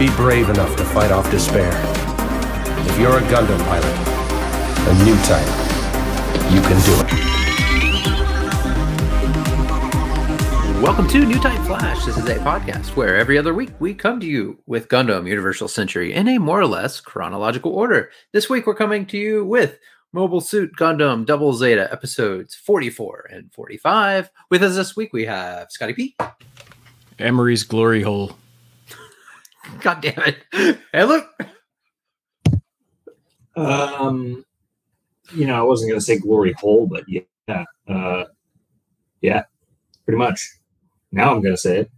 Be brave enough to fight off despair. If you're a Gundam pilot, a new type, you can do it. Welcome to New Type Flash. This is a podcast where every other week we come to you with Gundam Universal Century in a more or less chronological order. This week we're coming to you with Mobile Suit Gundam Double Zeta episodes 44 and 45. With us this week we have Scotty P. Emery's glory hole. God damn it. Hey, look. Um, you know, I wasn't going to say glory hole, but yeah, uh, yeah, pretty much. Now I'm going to say it.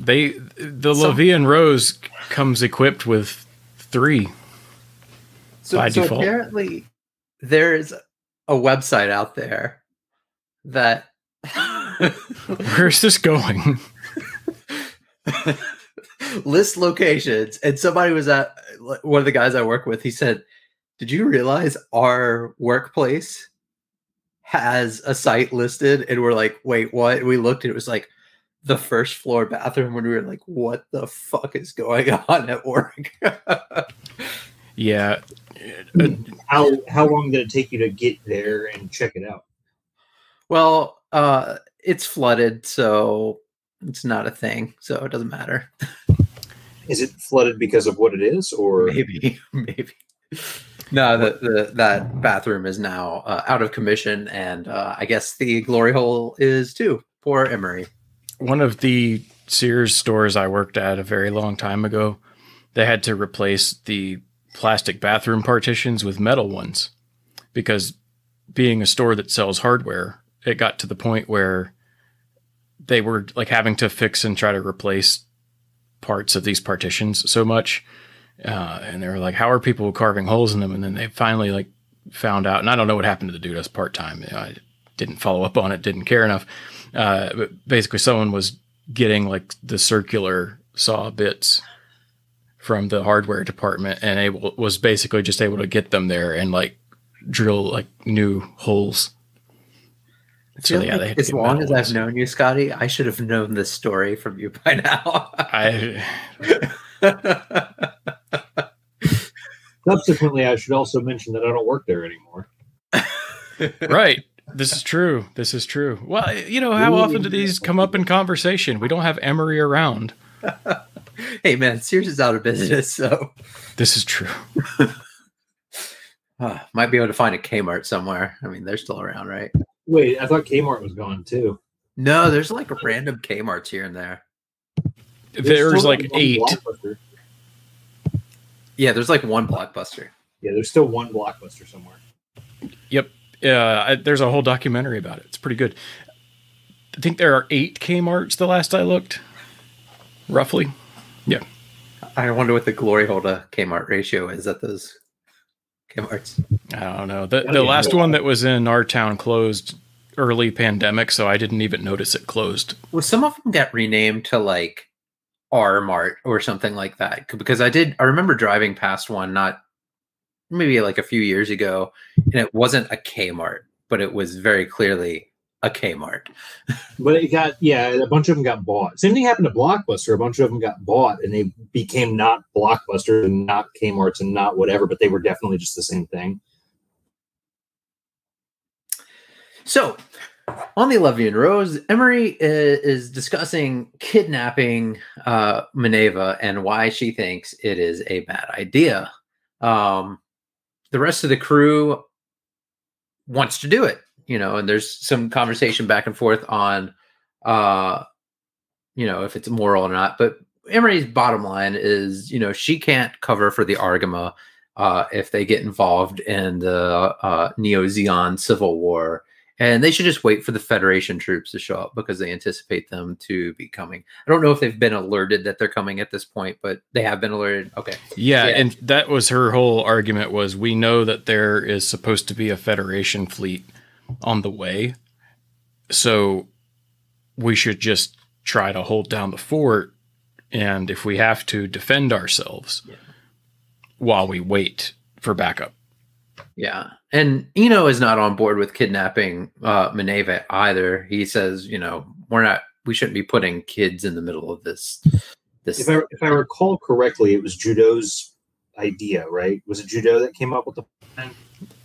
They the So- Levian Rose comes equipped with three. So, By so default. apparently there's a website out there that Where's this going? list locations. And somebody was at one of the guys i work with he said did you realize our workplace has a site listed? And we're like wait what? And we looked and it was like the first floor bathroom when we were like what the fuck is going on at work? Yeah. Uh, How how long did it take you to get there and check it out? well uh it's flooded so it's not a thing so it doesn't matter. Is it flooded because of what it is, or? Maybe maybe. No the, the that bathroom is now uh, out of commission and uh, i guess the glory hole is too poor emery one of the Sears stores I worked at a very long time ago, they had to replace the plastic bathroom partitions with metal ones because being a store that sells hardware, it got to the point where they were like having to fix and try to replace parts of these partitions so much. Uh, and they were like, how are people carving holes in them? And then they finally like found out, and I don't know what happened to the dude. I was part time. You know, I didn't follow up on it, didn't care enough. Uh, but basically, someone was getting like the circular saw bits from the hardware department, and able was basically just able to get them there and like drill like new holes. I feel yeah, like as long metal as I've known you, Scotty, I should have known this story from you by now. I subsequently, I should also mention that I don't work there anymore. right. This is true. This is true. Well, you know, how often do these come up in conversation? We don't have Emery around. hey man, Sears is out of business, so This is true. uh, might be able to find a Kmart somewhere. I mean, they're still around, right? Wait, I thought Kmart was gone too. No, there's like random Kmarts here and there. There's still like eight. Yeah, there's like one blockbuster. Yeah, there's still one blockbuster somewhere. Yep. Uh, I, there's a whole documentary about it. It's pretty good. I think there are eight Kmart's the last I looked, roughly. Yeah. I wonder what the glory hole to Kmart ratio is at those Kmarts. I don't know. The, the last one that was in our town closed early pandemic, so I didn't even notice it closed. Well, some of them got renamed to like R Mart or something like that. Because I did, I remember driving past one not maybe like a few years ago, and it wasn't a Kmart, but it was very clearly a Kmart. But it got yeah, a bunch of them got bought. Same thing happened to Blockbuster. A bunch of them got bought, and they became not Blockbuster and not Kmart's and not whatever, but they were definitely just the same thing. So, on the Levian Rose, Emery is, is discussing kidnapping uh, Maneva and why she thinks it is a bad idea. Um, the rest of the crew wants to do it, you know, and there's some conversation back and forth on, uh, you know, if it's moral or not. But Emery's bottom line is, you know, she can't cover for the Argama uh, if they get involved in the uh, Neo Zeon civil war and they should just wait for the Federation troops to show up because they anticipate them to be coming. I don't know if they've been alerted that they're coming at this point, but they have been alerted. Okay. Yeah, Yeah. and that was her whole argument was we know that there is supposed to be a Federation fleet on the way. So we should just try to hold down the fort and if we have to defend ourselves Yeah. while we wait for backup. Yeah. And Eno is not on board with kidnapping uh Maneva either. He says, you know, we're not we shouldn't be putting kids in the middle of this. This If I if I recall correctly, it was Judau's idea, right? Was it Judau that came up with the plan?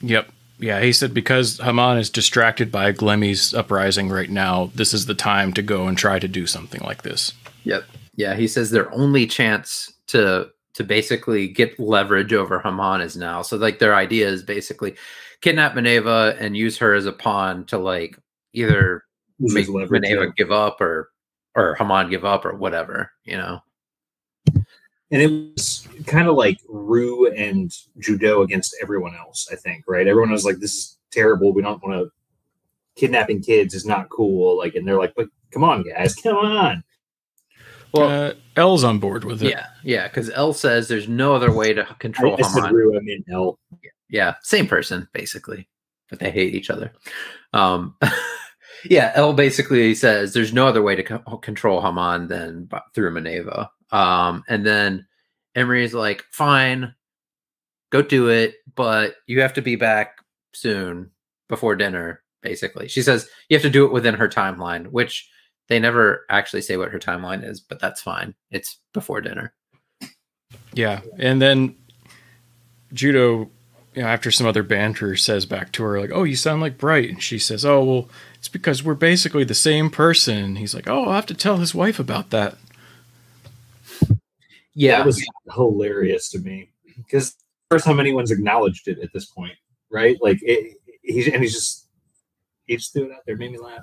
Yep. Yeah, he said because Haman is distracted by Glemmy's uprising right now, this is the time to go and try to do something like this. Yep. Yeah, he says their only chance to to basically get leverage over Haman is now. So like their idea is basically kidnap Maneva and use her as a pawn to like either Use make Maneva yeah. give up or or Haman give up or whatever, you know. And it was kind of like Rue and Judau against everyone else, I think, right? Everyone was like, this is terrible. We don't want to. Kidnapping kids is not cool. Like, and they're like, but come on, guys, come on. Well, uh, L's on board with it. yeah, yeah, because L says there's no other way to control I said Haman. Rue, I mean L. yeah same person basically but they hate each other um yeah l basically says there's no other way to co- control haman than b- through maneva um and then Emery's like fine go do it but you have to be back soon before dinner basically she says you have to do it within her timeline which they never actually say what her timeline is but that's fine it's before dinner Yeah, and then Judau, you know, after some other banter, says back to her like, "Oh, you sound like Bright," and she says, "Oh, well, it's because we're basically the same person." He's like, "Oh, I'll have to tell his wife about that." Yeah That was hilarious to me because first time anyone's acknowledged it at this point, right? Like, it, he's and he's just he just threw it out there, made me laugh.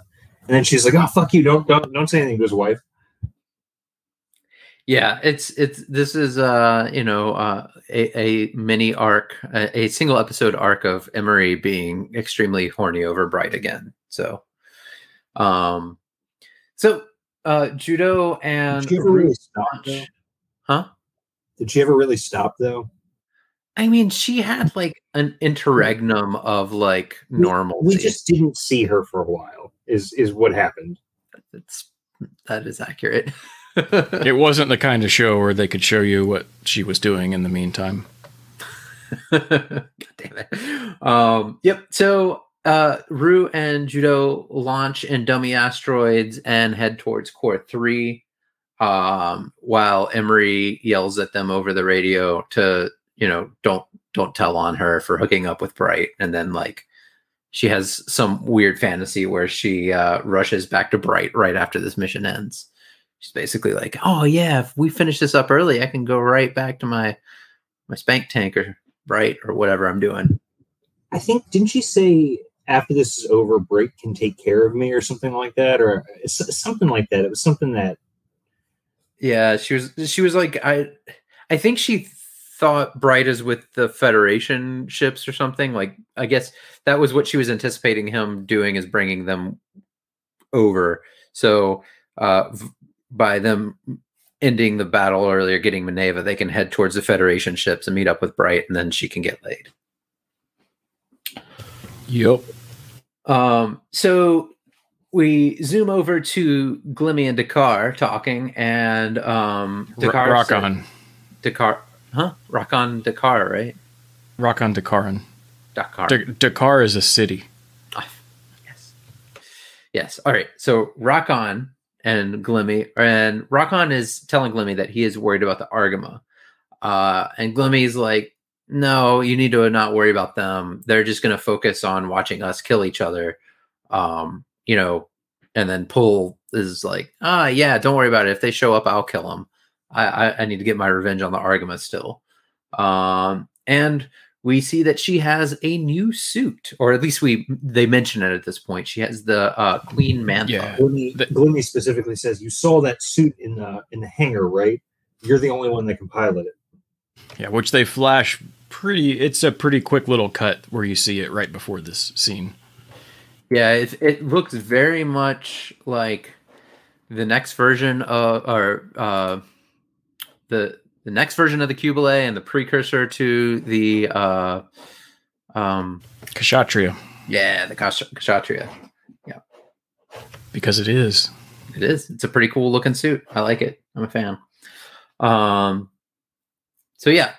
And then she's like, "Oh, fuck you! Don't don't don't say anything to his wife." Yeah, it's it's this is uh you know uh a, a mini arc a, a single episode arc of Emery being extremely horny over Bright again. So um so uh Judau and Huh? Did she ever really stop though? I mean she had like an interregnum of like normal We just didn't see her for a while. Is is what happened? it's that is accurate. It wasn't the kind of show where they could show you what she was doing in the meantime. God damn it. Um, yep. So uh, Rue and Judau launch in dummy asteroids and head towards Core 3, um, while Emery yells at them over the radio to, you know, don't don't tell on her for hooking up with Bright. And then like she has some weird fantasy where she uh, rushes back to Bright right after this mission ends. She's basically like, "Oh yeah, if we finish this up early, I can go right back to my my spank tank or right or whatever I'm doing." I think didn't she say after this is over, Bright can take care of me or something like that, or something like that. It was something that Yeah, she was she was like I I think she thought Bright is with the Federation ships or something. Like I guess that was what she was anticipating him doing is bringing them over. So uh v- by them ending the battle earlier, getting Maneva, they can head towards the Federation ships and meet up with Bright, and then she can get laid. Yep. Um, so we zoom over to Glimmy and Dakar talking, and um, Dakar rock said- on. Dakar, huh? Rakan Dakar, right? Rakan Dahkaran. Dakar. Da- Dakar is a city. yes. Yes. All right. So Rakan and Glimmy, and Rakan is telling Glimmy that he is worried about the Argama. Uh, and Glimmy's like, no, you need to not worry about them. They're just going to focus on watching us kill each other. Um, you know, and then Pull is like, ah, yeah, don't worry about it. If they show up, I'll kill them. I, I, I need to get my revenge on the Argama still. Um, and we see that she has a new suit, or at least we they mention it at this point. She has the uh, Queen Mantha. Yeah. Gloomy, The- Gloomy specifically says, "You saw that suit in the in the hangar, right? You're the only one that can pilot it." Yeah, which they flash pretty. It's a pretty quick little cut where you see it right before this scene. Yeah, it it looks very much like the next version of or uh, the the next version of the Qubeley and the precursor to the uh, um Kshatriya, yeah the Kash- Yeah, because it is. It is. It's a pretty cool looking suit. I like it. I'm a fan. Um, so yeah,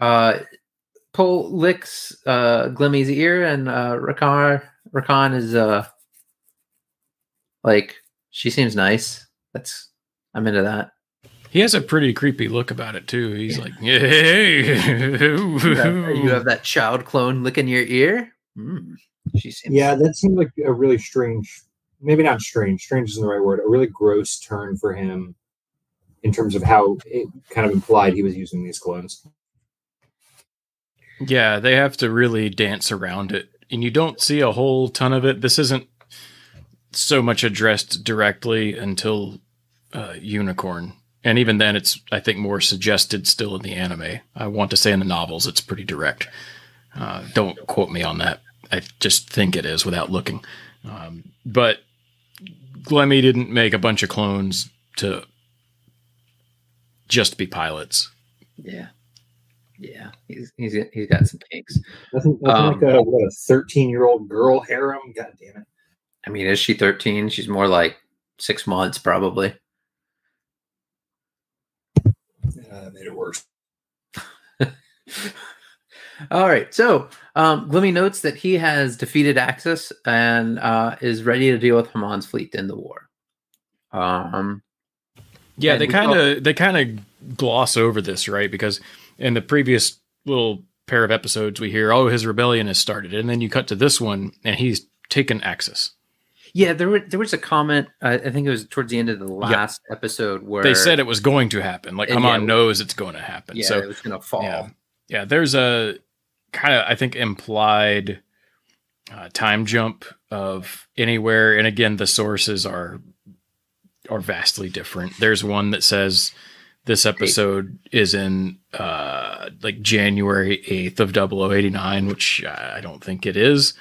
uh, Pull licks uh, Glimmy's ear, and uh, Rakan Rakan is uh, like She seems nice. That's I'm into that. He has a pretty creepy look about it too. He's like, hey, You have, you have that child clone licking your ear. Mm, she seems. Yeah, that seemed like a really strange, maybe not strange, strange isn't the right word, a really gross turn for him in terms of how it kind of implied he was using these clones. Yeah, they have to really dance around it. And you don't see a whole ton of it. This isn't so much addressed directly until uh, Unicorn. And even then, it's, I think, more suggested still in the anime. I want to say in the novels, it's pretty direct. Uh, don't quote me on that. I just think it is without looking. Um, but Glemmy didn't make a bunch of clones to just be pilots. Yeah. Yeah. He's he's he's got some kinks. Nothing, nothing Um, like a, what, a 13 year old girl harem. God damn it. I mean, is she 13? She's more like six months, probably. Uh, made it worse. All right. So um, Glimmy notes that he has defeated Axis and uh, is ready to deal with Haman's fleet in the war. Um, Yeah, they kind of they kind of gloss over this, right? Because in the previous little pair of episodes, we hear, "Oh, his rebellion has started," and then you cut to this one, and he's taken Axis. yeah, there were, there was a comment. Uh, I think it was towards the end of the last episode where They said it was going to happen. Like, Haman yeah, knows it's going to happen. yeah, so it was going to fall. yeah, yeah. There's a kind of I think implied uh, time jump of anywhere, and again, the sources are are vastly different. There's one that says this episode is in uh, like January 8th of 0089, which I don't think it is.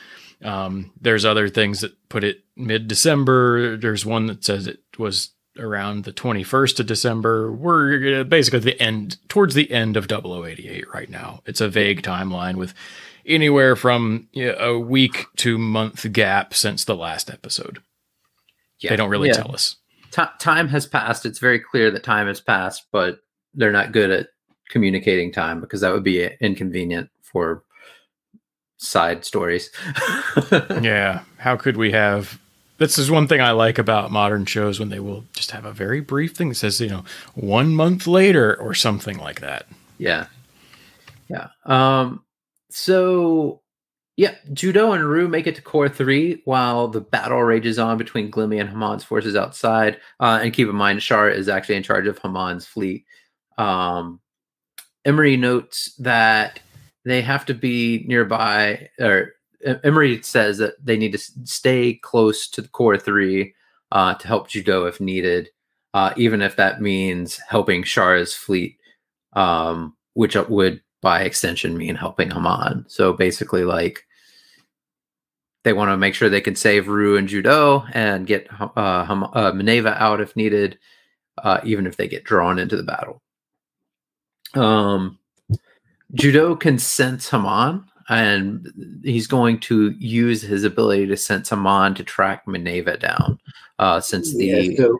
Um, there's other things that put it mid December. There's one that says it was around the 21st of December. We're uh, basically the end, towards the end of 0088 right now. It's a vague timeline with anywhere from you know, a week to month gap since the last episode. Yeah. They don't really Yeah. tell us. Ti time has passed. It's very clear that time has passed, but they're not good at communicating time because that would be inconvenient for side stories. yeah. How could we have? This is one thing I like about modern shows when they will just have a very brief thing that says, you know, one month later or something like that. Yeah. Yeah. Um so yeah, Judau and Rue make it to core three while the battle rages on between Glimmy and Haman's forces outside. Uh, and keep in mind, Chara is actually in charge of Haman's fleet. Um, Emery notes that they have to be nearby, or Emery says that they need to stay close to the core three uh, to help Judau if needed, uh, even if that means helping Chara's fleet um, which would by extension mean helping Haman. So basically, like they want to make sure they can save Rue and Judau and get uh, Ham- uh, Mineva out if needed, uh, even if they get drawn into the battle. Um, Judau can sense Haman, and he's going to use his ability to sense Haman to track Mineva down. Uh, since the Yeah, so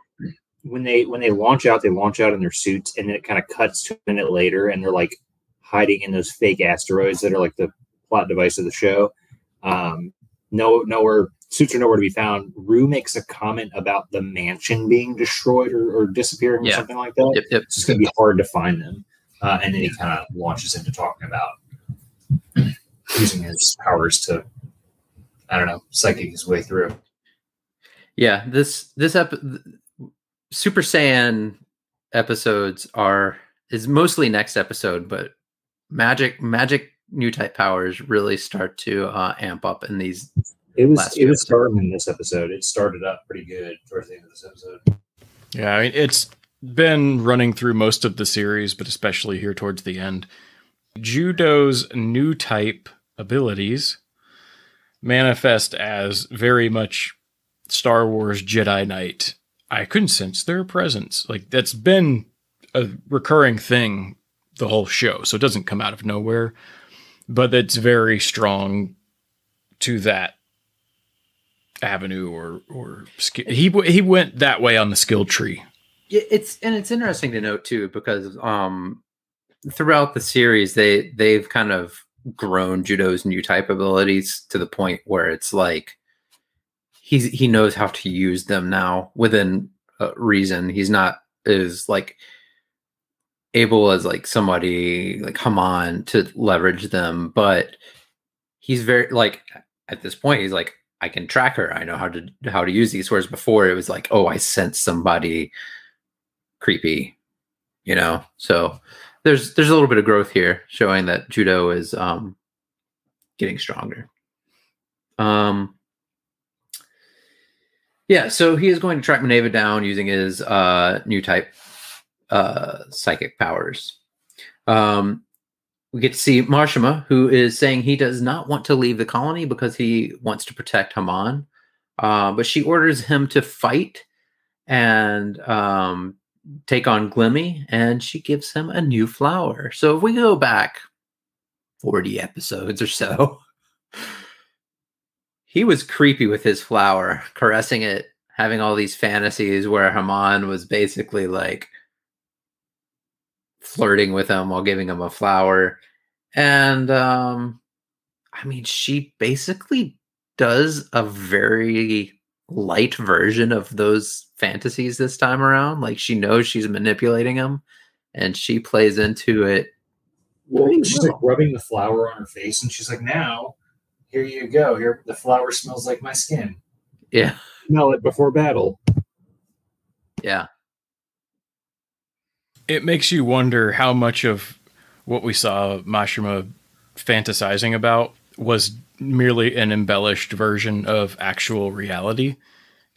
when they when they launch out, they launch out in their suits, and then it kind of cuts to a minute later, and they're like hiding in those fake asteroids that are like the plot device of the show. Um, no, nowhere suits are nowhere to be found. Rue makes a comment about the mansion being destroyed or, or disappearing Yeah. or something like that. Yep, yep. It's just going to be hard to find them. Uh, and then he kind of launches into talking about using his powers to, I don't know, psychic his way through. Yeah, this this ep- Super Saiyan episodes are is mostly next episode, but magic magic new type powers really start to uh, amp up in these. It was Last it was starting in this episode. It started up pretty good towards the end of this episode. Yeah, I mean, it's been running through most of the series, but especially here towards the end. Judau's new type abilities manifest as very much Star Wars Jedi Knight. I couldn't sense their presence. Like, that's been a recurring thing the whole show, so it doesn't come out of nowhere, but it's very strong to that avenue or or he he went that way on the skill tree Yeah, it's and it's interesting to note too because um throughout the series they they've kind of grown judau's new type abilities to the point where it's like he's he knows how to use them now within uh, reason. He's not is like able as like somebody like Haman to leverage them, but he's very like at this point he's like I can track her. I know how to how to use these. Whereas before it was like, oh, I sense somebody creepy, you know. So there's there's a little bit of growth here, showing that judau is um getting stronger. Um yeah, so he is going to track Maneva down using his uh new type uh psychic powers. Um we get to see Marshima, who is saying he does not want to leave the colony because he wants to protect Haman. Uh, but she orders him to fight and um, take on Glimmy, and she gives him a new flower. So if we go back 40 episodes or so, he was creepy with his flower, caressing it, having all these fantasies where Haman was basically like, flirting with him while giving him a flower. And um I mean she basically does a very light version of those fantasies this time around. Like she knows she's manipulating him and she plays into it. Well, she's well. like rubbing the flower on her face, and she's like, "Now, here you go. Here, the flower smells like my skin. Yeah. Smell it before battle." Yeah. It makes you wonder how much of what we saw Mashima fantasizing about was merely an embellished version of actual reality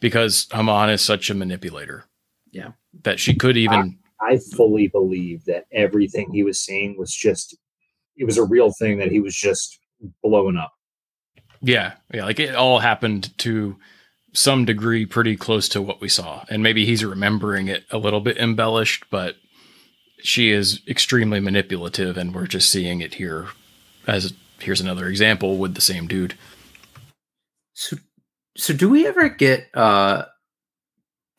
because Haman is such a manipulator. Yeah. That she could even I fully believe that everything he was seeing was just it was a real thing that he was just blowing up. Yeah, yeah, like it all happened to some degree pretty close to what we saw. And maybe he's remembering it a little bit embellished, but she is extremely manipulative and we're just seeing it here as here's another example with the same dude. So so do we ever get uh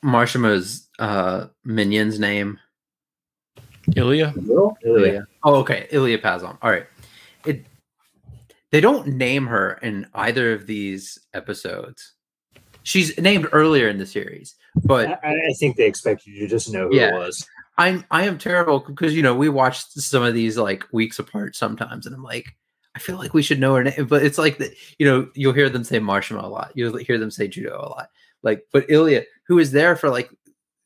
Marshima's uh minion's name? Ilya? Ilya. Oh, okay. Ilya Pazon. All right. It they don't name her in either of these episodes. She's named earlier in the series, but I, I think they expected you to just know who Yeah. it was. I'm I am terrible because you know we watched some of these like weeks apart sometimes, and I'm like, I feel like we should know her name, but it's like that you know you'll hear them say Marshmallow a lot, you'll hear them say Judau a lot, like but Ilya, who is there for like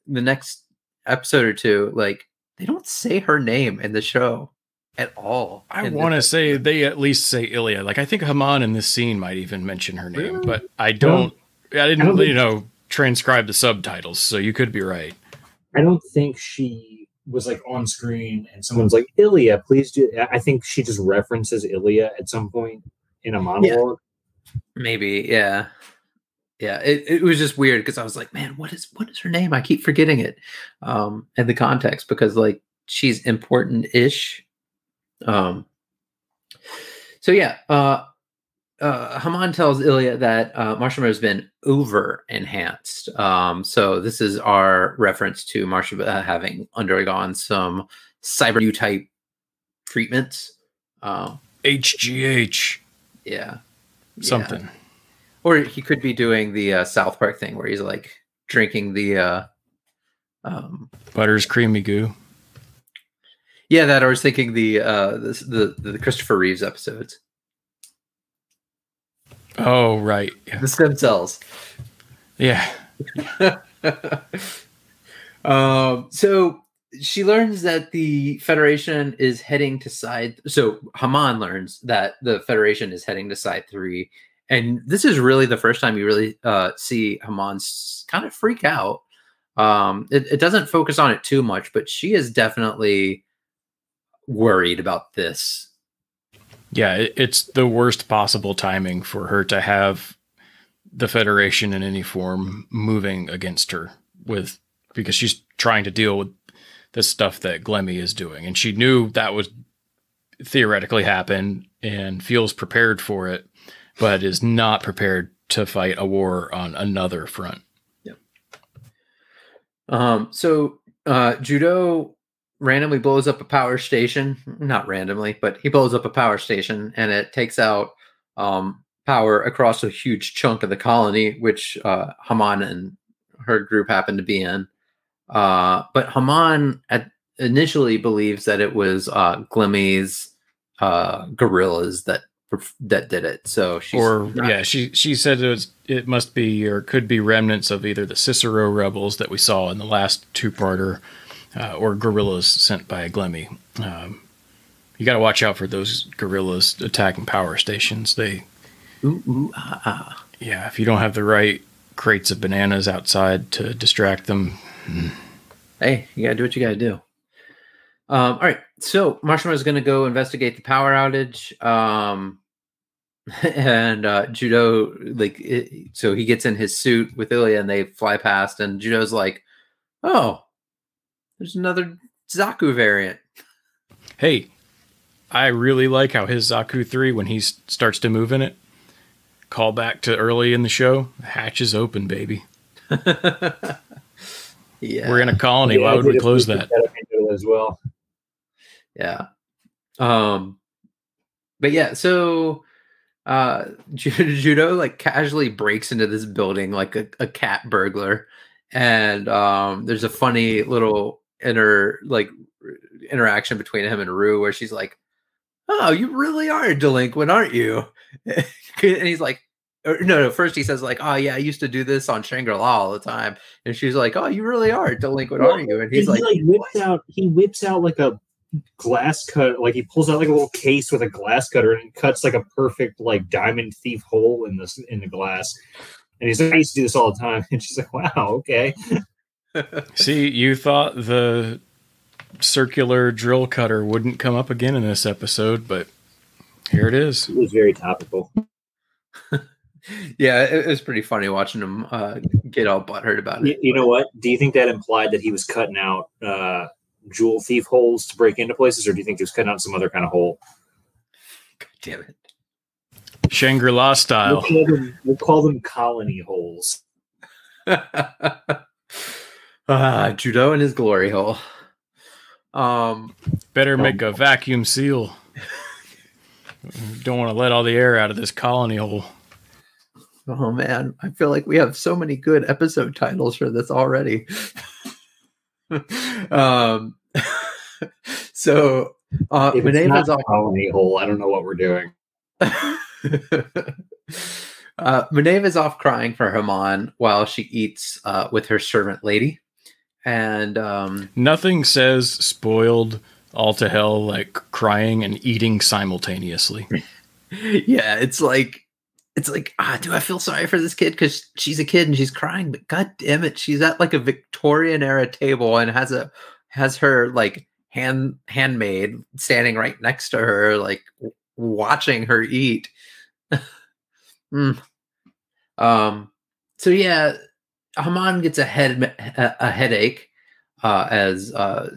the next episode or two, like they don't say her name in the show at all. I want to this say they at least say Ilya. Like I think Haman in this scene might even mention her name, Really? but I don't. I I didn't, don't you know, transcribe the subtitles, so you could be right. I don't think she was like on screen and someone's like, Ilya, please do. I think she just references Ilya at some point in a monologue. maybe yeah. Yeah, it, it was just weird because I was like, man, what is what is her name? I keep forgetting it. Um and the context because like she's important-ish. Um so yeah, uh uh Haman tells Ilya that uh Marshima has been over enhanced. Um so this is our reference to Marshima having undergone some cyber new type treatments. Um HGH yeah. Yeah. something. Or he could be doing the uh, South Park thing where he's like drinking the uh um Butter's creamy goo. yeah, that I was thinking the uh this, the the Christopher Reeves episodes. Oh right, yeah. The stem cells. yeah. um so she learns that the Federation is heading to side so Haman learns that the Federation is heading to side three. And this is really the first time you really uh see Haman kind of freak out. Um it, it doesn't focus on it too much, but she is definitely worried about this. Yeah, it's the worst possible timing for her to have the Federation in any form moving against her with because she's trying to deal with the stuff that Glemmy is doing. And she knew that would theoretically happen and feels prepared for it, but is not prepared to fight a war on another front. Yeah. Um, so uh, Judau randomly blows up a power station. Not randomly, but he blows up a power station, and it takes out um, power across a huge chunk of the colony, which uh, Haman and her group happen to be in. Uh, but Haman at, initially believes that it was uh, Glimmy's uh, guerrillas that that did it. So she's or not- yeah, she she said it was it must be or could be remnants of either the Cicero rebels that we saw in the last two parter, uh, or guerrillas sent by Glemmy. Um, you got to watch out for those guerrillas attacking power stations. They ooh, ooh, ah, ah. yeah, if you don't have the right crates of bananas outside to distract them, hey, you gotta do what you gotta do. Um, all right, so Marshmallow is gonna go investigate the power outage. Um, and uh, Judau, like, it, so he gets in his suit with Ilya, and they fly past, and Judau's like, "Oh, there's another Zaku variant." hey, I really like how his Zaku three when he starts to move in it. Call back to early in the show. Hatch is open, baby. yeah, We're in a colony. Yeah, Why would we close that? setup into it as well. Yeah. Um but yeah, so uh Judau like casually breaks into this building like a, a cat burglar and um there's a funny little inner like interaction between him and Rue where she's like, "Oh, you really are a delinquent, aren't you?" and he's like or, no, no. First, he says like, "Oh yeah, I used to do this on Shangri La all the time," and she's like, "Oh, you really are a delinquent, aren't you?" And he's he like, like whips out he whips out like a glass cut like he pulls out like a little case with a glass cutter and cuts like a perfect like diamond thief hole in this in the glass and he's like i used to do this all the time and she's like wow okay See, you thought the circular drill cutter wouldn't come up again in this episode, but here it is. it was very topical yeah, it, it was pretty funny watching him uh, get all butthurt about it. you know what do you think that implied that he was cutting out uh jewel thief holes to break into places or do you think he was cutting out some other kind of hole God damn it. Shangri La we'll style. call them, we'll call them colony holes ah, Judau in his glory hole. Um, Better make a vacuum seal. Don't want to let all the air out of this colony hole. oh man, I feel like we have so many good episode titles for this already. um, so uh, if it's Minerva's not off colony hole i don't know what we're doing uh, Minerva's off crying for Haman while she eats uh, with her servant lady. And um, Nothing says spoiled all to hell like crying and eating simultaneously. yeah, it's like, it's like, ah, do I feel sorry for this kid? Because she's a kid and she's crying, but god damn it, she's at like a Victorian era table and has a has her like hand handmaid standing right next to her, like w- watching her eat. Mm. Um. So yeah, Haman gets a head a, headache uh, as uh,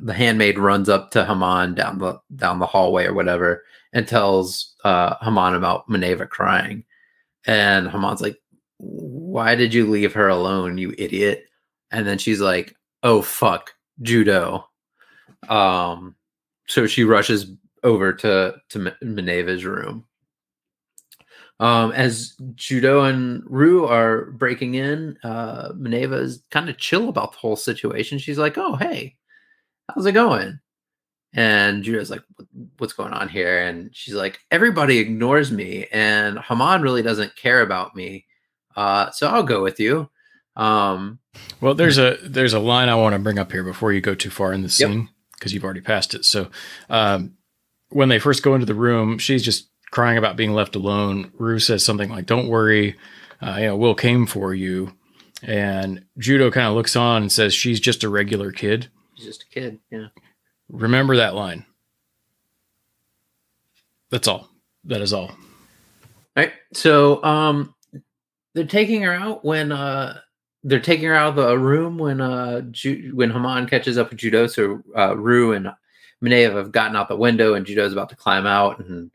the handmaid runs up to Haman down the down the hallway or whatever and tells uh, Haman about Minerva crying, and Haman's like, "Why did you leave her alone, you idiot?" And then she's like, "Oh fuck, judau." Um. So she rushes over to to Minerva's room. Um, as Judau and Rue are breaking in, uh, Minerva is kind of chill about the whole situation. She's like, "Oh, hey, how's it going?" And Judau's like, "What's going on here?" And she's like, "Everybody ignores me, and Haman really doesn't care about me, uh, so I'll go with you." Um, Well, there's a there's a line I want to bring up here before you go too far in the Yep. scene because you've already passed it. So, um, when they first go into the room, she's just crying about being left alone. Rue says something like, "Don't worry, uh, you know, Will came for you." And Judau kind of looks on and says, "She's just a regular kid." she's just a kid, yeah. Remember that line. That's all. That is all. All right. So um they're taking her out when uh they're taking her out of the room when uh Ju- when Haman catches up with Judau. So uh Rue and Minerva have gotten out the window and Judau's about to climb out and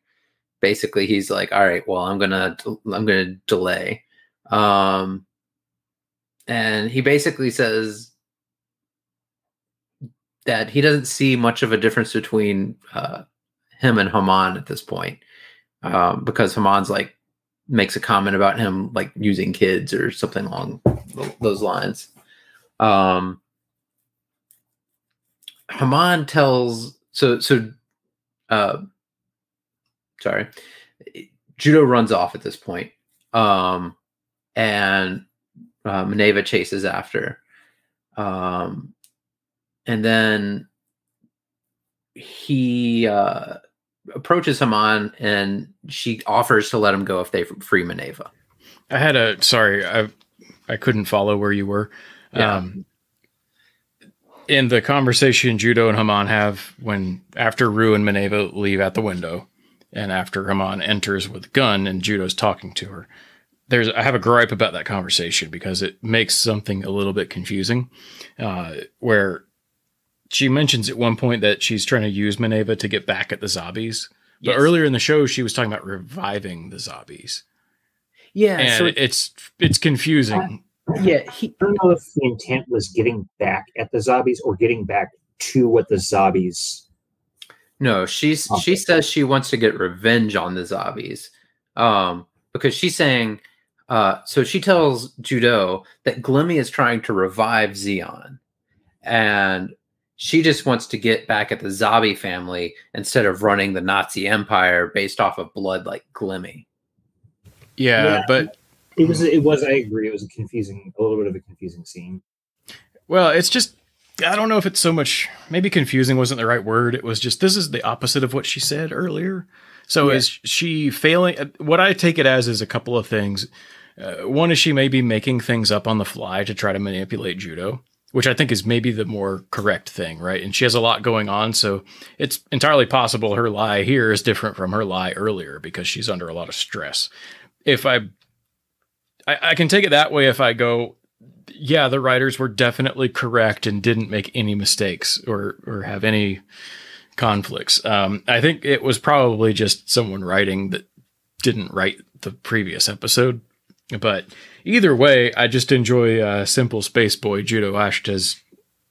basically he's like, All right, well I'm gonna I'm gonna delay. Um and he basically says that he doesn't see much of a difference between uh him and Haman at this point um, because Haman's like makes a comment about him like using kids or something along those lines. Um, Haman tells so so. Uh, sorry, Judau runs off at this point, um, and uh, Maneva chases after, um, and then he uh, approaches Haman, and she offers to let him go if they free Maneva. I had a sorry, I I couldn't follow where you were. Yeah. Um, in the conversation Judau and Haman have when after Rue and Maneva leave at the window, and after Haman enters with a gun and Judau's talking to her, there's I have a gripe about that conversation because it makes something a little bit confusing, uh, where she mentions at one point that she's trying to use Maneva to get back at the Zabis. But Yes. earlier in the show, she was talking about reviving the Zabis, Yeah, and so it's it's confusing. yeah, he I don't know if the intent was getting back at the Zabis or getting back to what the Zabis. No, she's she says she wants to get revenge on the Zabis. Um, because she's saying uh so she tells Judau that Glimmy is trying to revive Zeon. And she just wants to get back at the Zabi family instead of running the Nazi empire based off of blood like Glimmy. Yeah, Yeah. but It was. It was. I agree. It was a confusing, a little bit of a confusing scene. well, it's just I don't know if it's so much maybe confusing wasn't the right word. It was just this is the opposite of what she said earlier. So Yeah. is she failing? uh, What I take it as is a couple of things. Uh, one is she may be making things up on the fly to try to manipulate judau, which I think is maybe the more correct thing, right? And she has a lot going on, so it's entirely possible her lie here is different from her lie earlier because she's under a lot of stress. If I I, I can take it that way if I go, yeah, the writers were definitely correct and didn't make any mistakes or or have any conflicts. Um, I think it was probably just someone writing that didn't write the previous episode. But either way, I just enjoy uh, simple space boy Judau Ashta's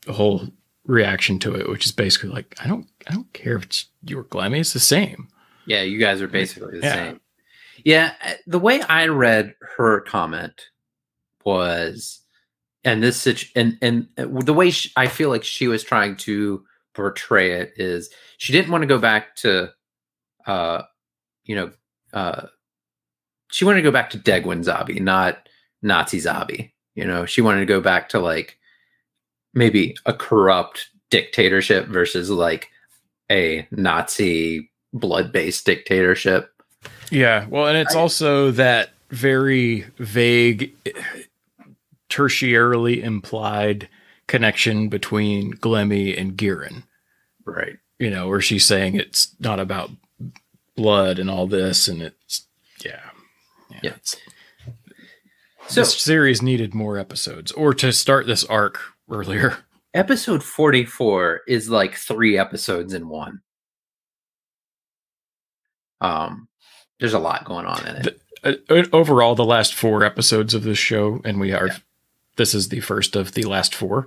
whole reaction to it, which is basically like, I don't, I don't care if it's your Glammy, it's the same. Yeah, you guys are basically the Yeah. same. Yeah, uh, the way I read her comment was, and this and and uh, the way sh I feel like she was trying to portray it is she didn't want to go back to, uh, you know, uh, she wanted to go back to Degwin Zabi, not Nazi Zabi. You know, she wanted to go back to like maybe a corrupt dictatorship versus like a Nazi blood-based dictatorship. Yeah, well, and it's also that very vague, tertiarily implied connection between Glemmy and Gihren. Right. You know, where she's saying it's not about blood and all this, and it's yeah, Yeah. It's, So this series needed more episodes, or to start this arc earlier. episode 44 is like three episodes in one. Um there's a lot going on in it. Uh, uh, overall, the last four episodes of this show, and we are Yeah. This is the first of the last four,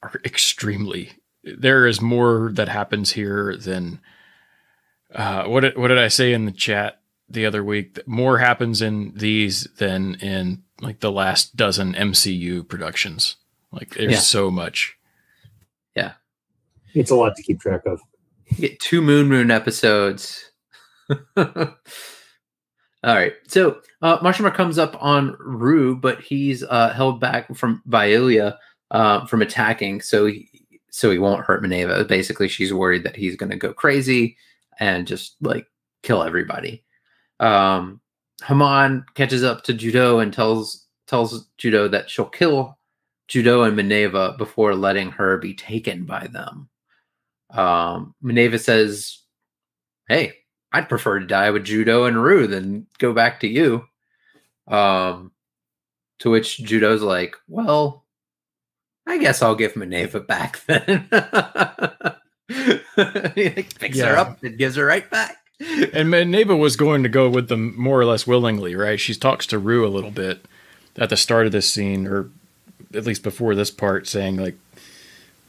are extremely. There is more that happens here than. Uh, what did, what did I say in the chat the other week? That More happens in these than in like the last dozen MCU productions. Like there's Yeah. so much. Yeah, it's a lot to keep track of. You get two Moon Moon episodes. All right. So uh Marshmallow comes up on Rue, but he's uh held back from by Ilya uh, from attacking, so he so he won't hurt Maneva. Basically, she's worried that he's gonna go crazy and just like kill everybody. Um Haman catches up to Judau and tells tells Judau that she'll kill Judau and Maneva before letting her be taken by them. Um, Maneva says, "Hey, I'd prefer to die with Judau and Rue than go back to you." Um, to which Judau's like, "Well, I guess I'll give Maneva back then." he like, picks her up and gives her right back. And Neva was going to go with them more or less willingly, right? She talks to Rue a little bit at the start of this scene, or at least before this part, saying like,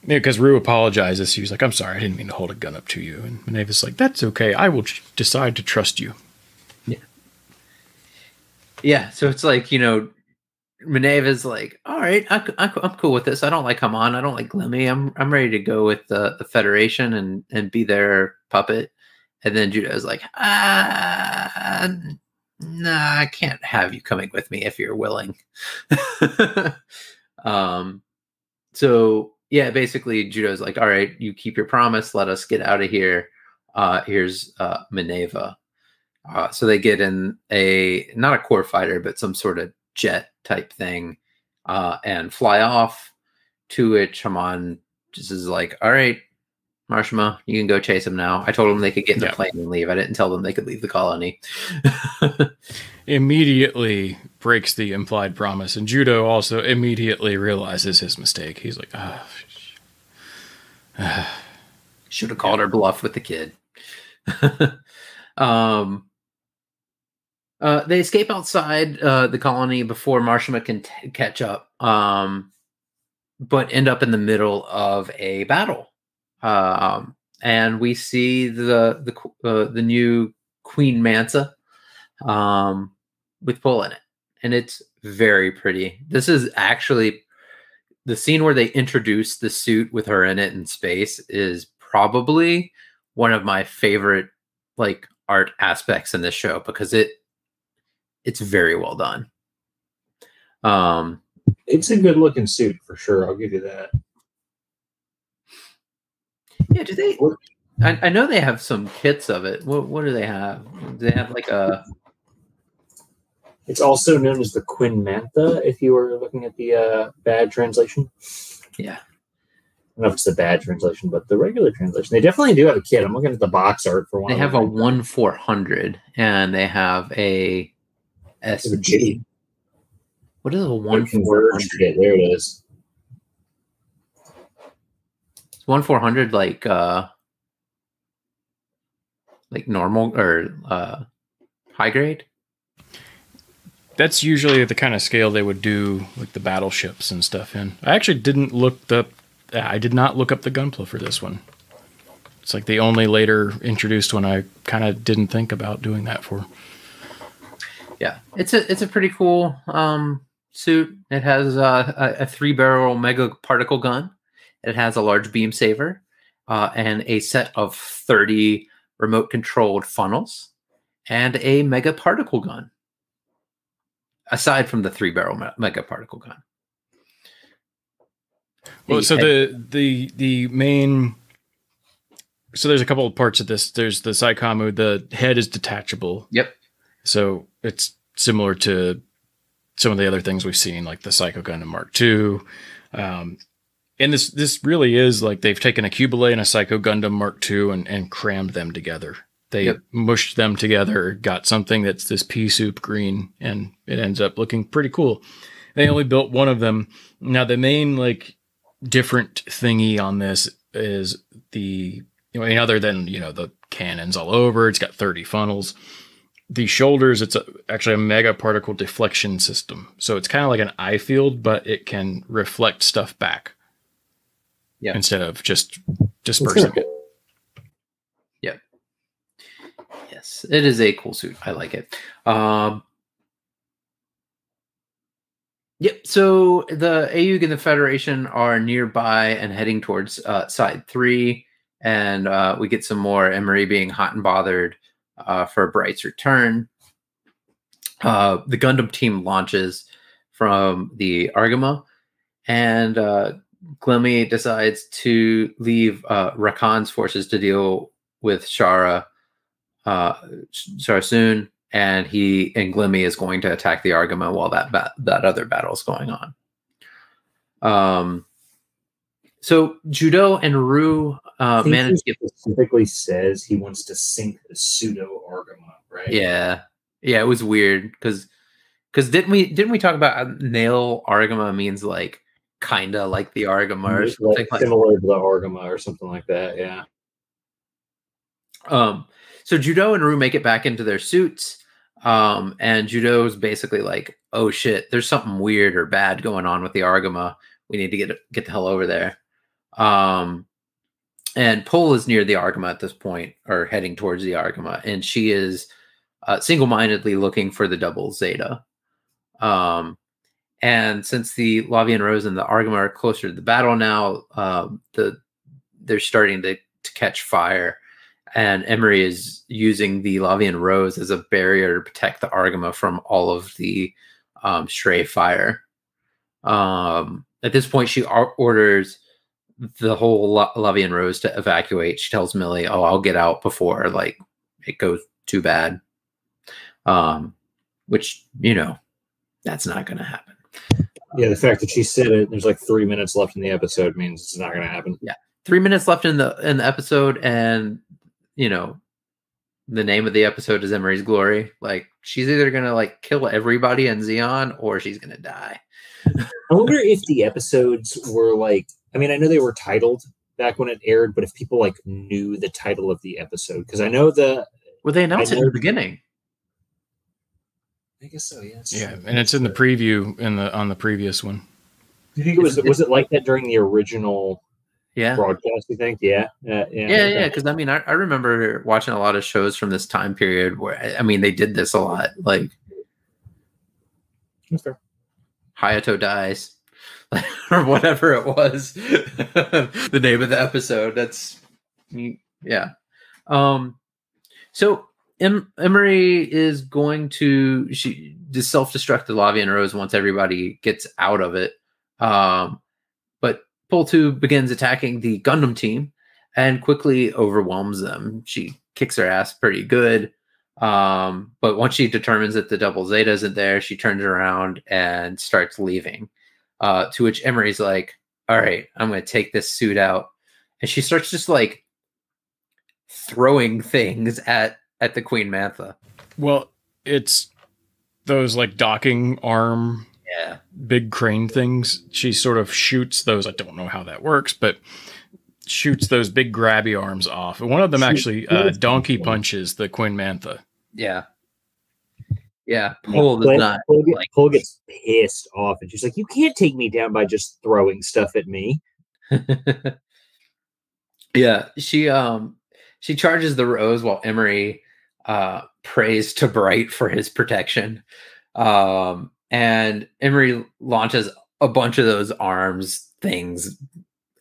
because Rue apologizes. She was like, "I'm sorry, I didn't mean to hold a gun up to you." And Neva's like, "That's okay. I will ch- decide to trust you." Yeah, Yeah. so it's like you know, Minerva's like, all right, I, I'm cool with this. I don't like Haman. I don't like Glimmy. I'm I'm ready to go with the the Federation and and be their puppet. And then Judau's like, ah, nah, I can't have you coming with me if you're willing. um, so yeah, basically Judau's like, all right, you keep your promise. Let us get out of here. Uh, here's uh, Minerva. Uh, so they get in a not a core fighter, but some sort of jet type thing, uh, and fly off. To which Haman just is like, "All right, Mashymre, you can go chase him now." I told them they could get in the Yeah. plane and leave. I didn't tell them they could leave the colony. Immediately breaks the implied promise, and Judau also immediately realizes his mistake. He's like, ah, Should have called her bluff with the kid. um, uh, they escape outside uh, the colony before Mashymre can t- catch up, um, but end up in the middle of a battle. Um, and we see the the uh, the new Queen Mansa um, with Pull in it, and it's very pretty. This is actually the scene where they introduce the suit with her in it in space is probably one of my favorite like art aspects in this show because it it's very well done. Um It's a good looking suit for sure. I'll give you that. yeah, do they I, I know they have some kits of it. What what do they have? Do they have like a It's also known as the Quinn Mantha if you were looking at the uh, bad translation. yeah. I don't know if it's the bad translation, but the regular translation. They definitely do have a kid. I'm looking at the box art for one. They have a one four hundred and they have a SG. What is a One four kit. There it is. one four hundred like uh like normal or uh high grade? That's usually the kind of scale they would do like the battleships and stuff in. I actually didn't look the I did not look up the gunpla for this one. It's like the only later introduced one I kind of didn't think about doing that for. Yeah, it's a it's a pretty cool um, suit. It has uh, a, a three barrel mega particle gun. It has a large beam saber uh, and a set of thirty remote controlled funnels and a mega particle gun. Aside from the three barrel me- mega particle gun. Well, so the the the main so there's a couple of parts of this. There's the Psycommu. The head is detachable. Yep. So it's similar to some of the other things we've seen, like the Psycho Gundam Mark II. Um, and this this really is like they've taken a Qubeley and a Psycho Gundam Mark II and, and crammed them together. They Yep. mushed them together, got something that's this pea soup green, and it ends up looking pretty cool. They only built one of them. Now the main like different thingy on this is the you know, other than you know the cannons all over, it's got 30 funnels. The shoulders, it's a, actually a mega particle deflection system. So it's kind of like an I-field, but it can reflect stuff back. Yeah. Instead of just dispersing it. Yes, it is a cool suit. I like it. Um, yep. So the AEUG and the Federation are nearby and heading towards uh, side three, and uh, we get some more Emery being hot and bothered uh, for Bright's return. Uh, the Gundam team launches from the Argama, and uh, decides to leave uh, Rakan's forces to deal with Chara uh, Sarsoon, and he and Glemmy is going to attack the Argama while that ba- that other battle is going on. Um, so Judau and Ru uh, think managed to he specifically says he wants to sink the pseudo Argama, right? yeah yeah it was weird because because didn't we didn't we talk about uh, Nahel Argama means like kinda like the Argama or Like, like similar to the Argama or something like that. Yeah. Um, so Judau and Ru make it back into their suits. Um, and Judau's basically like, oh shit, there's something weird or bad going on with the Argama. We need to get get the hell over there. Um, and Pole is near the Argama at this point, or heading towards the Argama, and she is uh, single-mindedly looking for the double Zeta. Um, and since the Lavian Rose and the Argama are closer to the battle now, um, the they're starting to, to catch fire. And Emery is using the Lavian Rose as a barrier to protect the Argama from all of the um, stray fire. Um, at this point, she orders the whole La- Lavian Rose to evacuate. She tells Millie, "Oh, I'll get out before like it goes too bad." Um, which you know, that's not going to happen. Yeah, the fact that she said it, there's like three minutes left in the episode means it's not going to happen. Yeah, Three minutes left in the in the episode, and you know, the name of the episode is Emery's Glory. Like she's either going to like kill everybody in Zeon, or she's going to die. I wonder if the episodes were like, I mean, I know they were titled back when it aired, but if people like knew the title of the episode, because I know the, Well, they announced it in the beginning. I guess so, yes. Yeah, and it's in the preview in the on the previous one. Do you think it was was it like that during the original Yeah. broadcast? You think? Yeah, uh, yeah, Yeah, okay. yeah, because I mean, I, I remember watching a lot of shows from this time period where I- mean, they did this a lot. Like. Hayato dies, or whatever it was, the name of the episode. That's yeah. Um, so em- Emery is going to she just self destruct the Lavian Rose once everybody gets out of it. Um, Pull Two begins attacking the Gundam team and quickly overwhelms them. She kicks her ass pretty good. Um, but once she determines that the double Zeta isn't there, she turns around and starts leaving. Uh, to which Emery's like, All right, I'm going to take this suit out. And she starts just like throwing things at at the Queen Mantha. Well, it's those like docking arm Yeah. big crane things. She sort of shoots those. I don't know how that works, but shoots those big grabby arms off. And one of them She- actually uh, donkey punches the Queen Mantha. Yeah. Yeah. Pull does not Pull, get- like Pull gets pissed off, and she's like, "You can't take me down by just throwing stuff at me." yeah, she um she charges the rose while Emery uh prays to Bright for his protection. Um and Emery launches a bunch of those arms things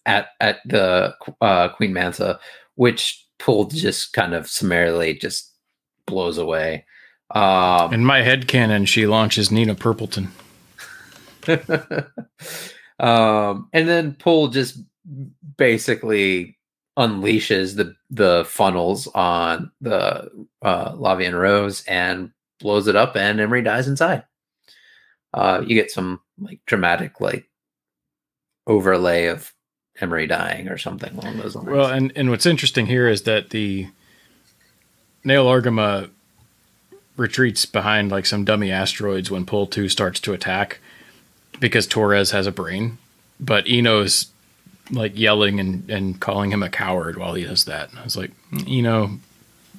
at at the uh Queen Mantha, which Pull just kind of summarily just blows away. Um In my head canon, she launches Nina Purpleton. um, and then Pull just basically unleashes the the funnels on the uh, Lavian Rose and blows it up, and Emery dies inside. Uh, you get some like dramatic like overlay of Emery dying or something along those lines. Well, and, and what's interesting here is that the Nahel Argama retreats behind like some dummy asteroids when Pull 2 starts to attack because Torres has a brain, but Eno's like yelling and, and calling him a coward while he does that. And I was like, Eno,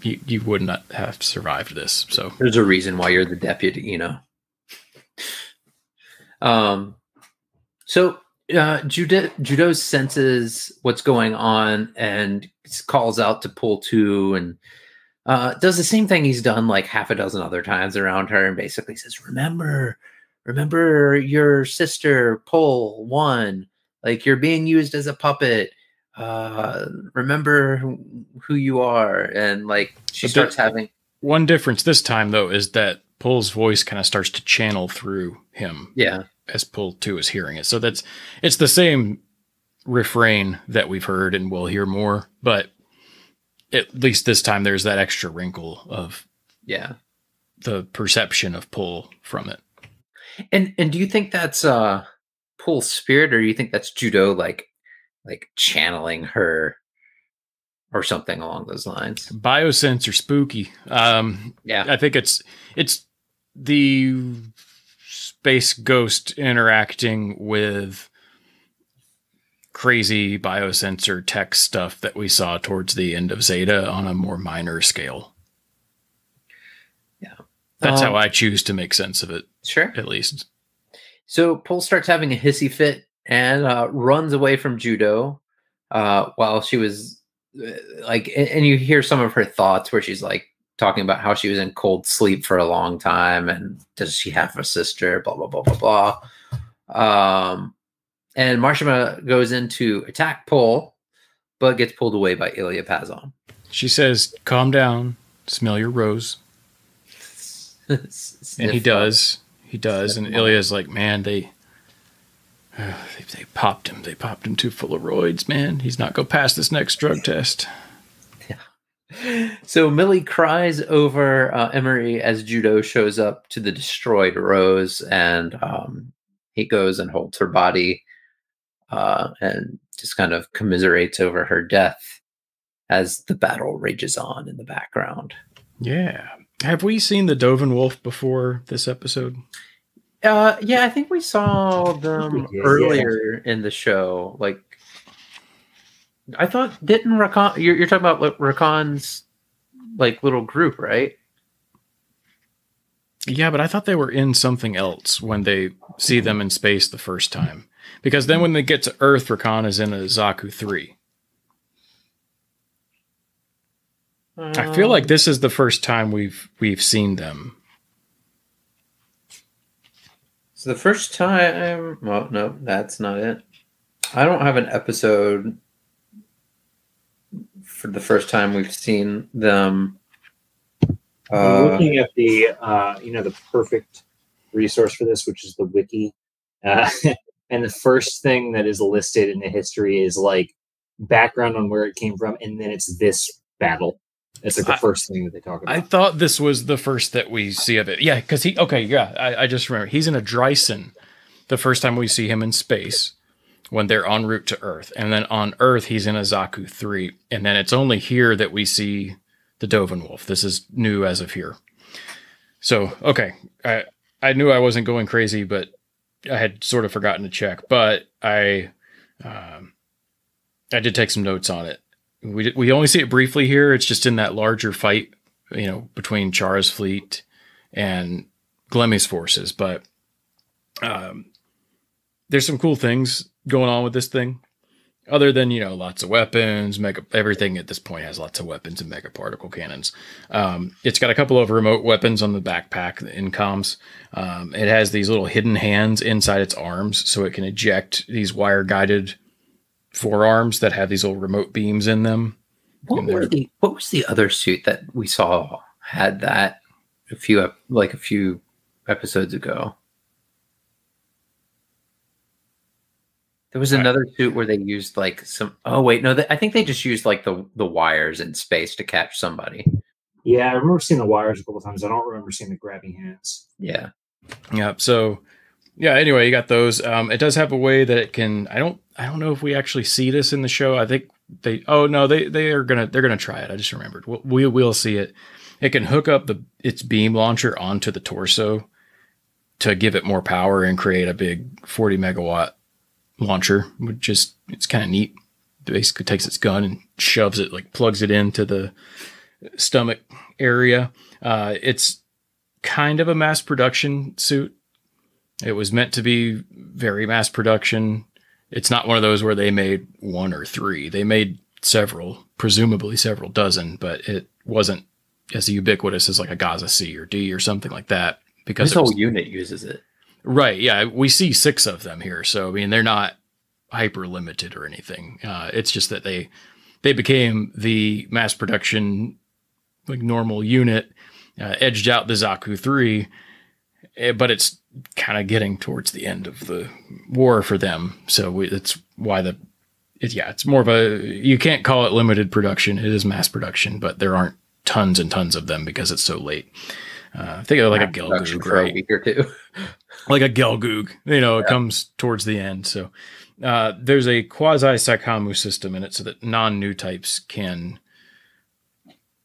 you, you would not have survived this. So There's a reason why you're the deputy, you know. Um, so uh, Judau Judau senses what's going on and calls out to pull two and uh, does the same thing he's done like half a dozen other times around her and basically says, "Remember, remember your sister pull one. Like you're being used as a puppet." Uh, remember who, you are, and like she But starts having one difference this time though is that Pull's voice kind of starts to channel through him yeah as Pull 2 is hearing it. So that's it's the same refrain that we've heard and we'll hear more, but at least this time there's that extra wrinkle of yeah the perception of Pull from it. And and do you think that's uh Pull spirit or do you think that's judau like like channeling her or something along those lines? Biosense or spooky. Um Yeah. I think it's it's the space ghost interacting with crazy biosensor tech stuff that we saw towards the end of Zeta on a more minor scale. Yeah. That's Um, how I choose to make sense of it, Sure. at least. So Pull starts having a hissy fit and uh, runs away from judau uh, while she was uh, like, and, and you hear some of her thoughts where she's like talking about how she was in cold sleep for a long time and does she have a sister? Blah blah blah blah blah. Um, and Mashymre goes into attack pull, but gets pulled away by Ilya Pazon. She says, "Calm down, smell your rose," and he does. He does, and Ilya's like, "Man, they." they, they popped him. They popped him too full of roids, man. He's not going to pass this next drug test. So Millie cries over uh, Emery as Judau shows up to the destroyed Rose, and um, he goes and holds her body uh, and just kind of commiserates over her death as the battle rages on in the background. Yeah. Have we seen the Doven Wolf before this episode? Uh, yeah, I think we saw them we did, yeah. earlier in the show. Like, I thought didn't Rakan? You're, you're talking about like, Rakan's like little group, right? Yeah, but I thought they were in something else when they see them in space the first time. Because then when they get to Earth, Rakan is in a Zaku 3. I feel like Um, this is the first time we've we've seen them. So the first time, well, no, that's not it. I don't have an episode for the first time we've seen them. Uh, looking at the uh, you know the perfect resource for this, which is the wiki, uh, and the first thing that is listed in the history is like background on where it came from, and then it's this battle. It's like the I- first thing that they talk about. I thought this was the first that we see of it. Yeah, because he okay, yeah, I, I just remember he's in a Dreissen the first time we see him in space when they're en route to Earth. And then on Earth he's in a Zaku 3. And then it's only here that we see the Doven Wolf. This is new as of here. So okay. I I knew I wasn't going crazy, but I had sort of forgotten to check. But I um I did take some notes on it. We did, we only see it briefly here. It's just in that larger fight, you know, between Chara's fleet and Glemmy's forces. But um, there's some cool things going on with this thing. Other than you know, lots of weapons, mega everything at this point has lots of weapons and mega particle cannons. Um, it's got a couple of remote weapons on the backpack, the incoms. Um, it has these little hidden hands inside its arms, so it can eject these wire guided forearms that have these little remote beams in them. what were the what was the other suit that we saw had that a few like a few episodes ago? There was I- another suit where they used like some. Oh wait, no, they, I think they just used like the the wires in space to catch somebody. yeah, I remember seeing the wires a couple times. I don't remember seeing the grabbing hands. Yeah, Yeah. So yeah, anyway, you got those. Um, it does have a way that it can I don't I don't know if we actually see this in the show. I think they oh no, they they are gonna they're gonna try it. I just remembered. We'll, we will see it. It can hook up the its beam launcher onto the torso to give it more power and create a big 40 megawatt launcher, which is it's kind of neat. It basically takes its gun and shoves it like plugs it into the stomach area. Uh, it's kind of a mass production suit. It was meant to be very mass production. It's not one of those where they made one or three. They made several, presumably several dozen, but it wasn't as ubiquitous as like a Gaza C or D or something like that. Because this whole unit uses it. Right. Yeah. We see six of them here. So, I mean, they're not hyper limited or anything. Uh, it's just that they, they became the mass production, like normal unit, uh, edged out the Zaku 3, eh, but it's kind of getting towards the end of the war for them. So we, why the, it, yeah, it's more of a, you can't call it limited production. It is mass production, but there aren't tons and tons of them because it's so late. Uh, think of like a Gelgoog, for a week or two. like a Gelgoog. You know, it comes towards the end. So uh, there's a quasi Psycommu system in it so that non new types can.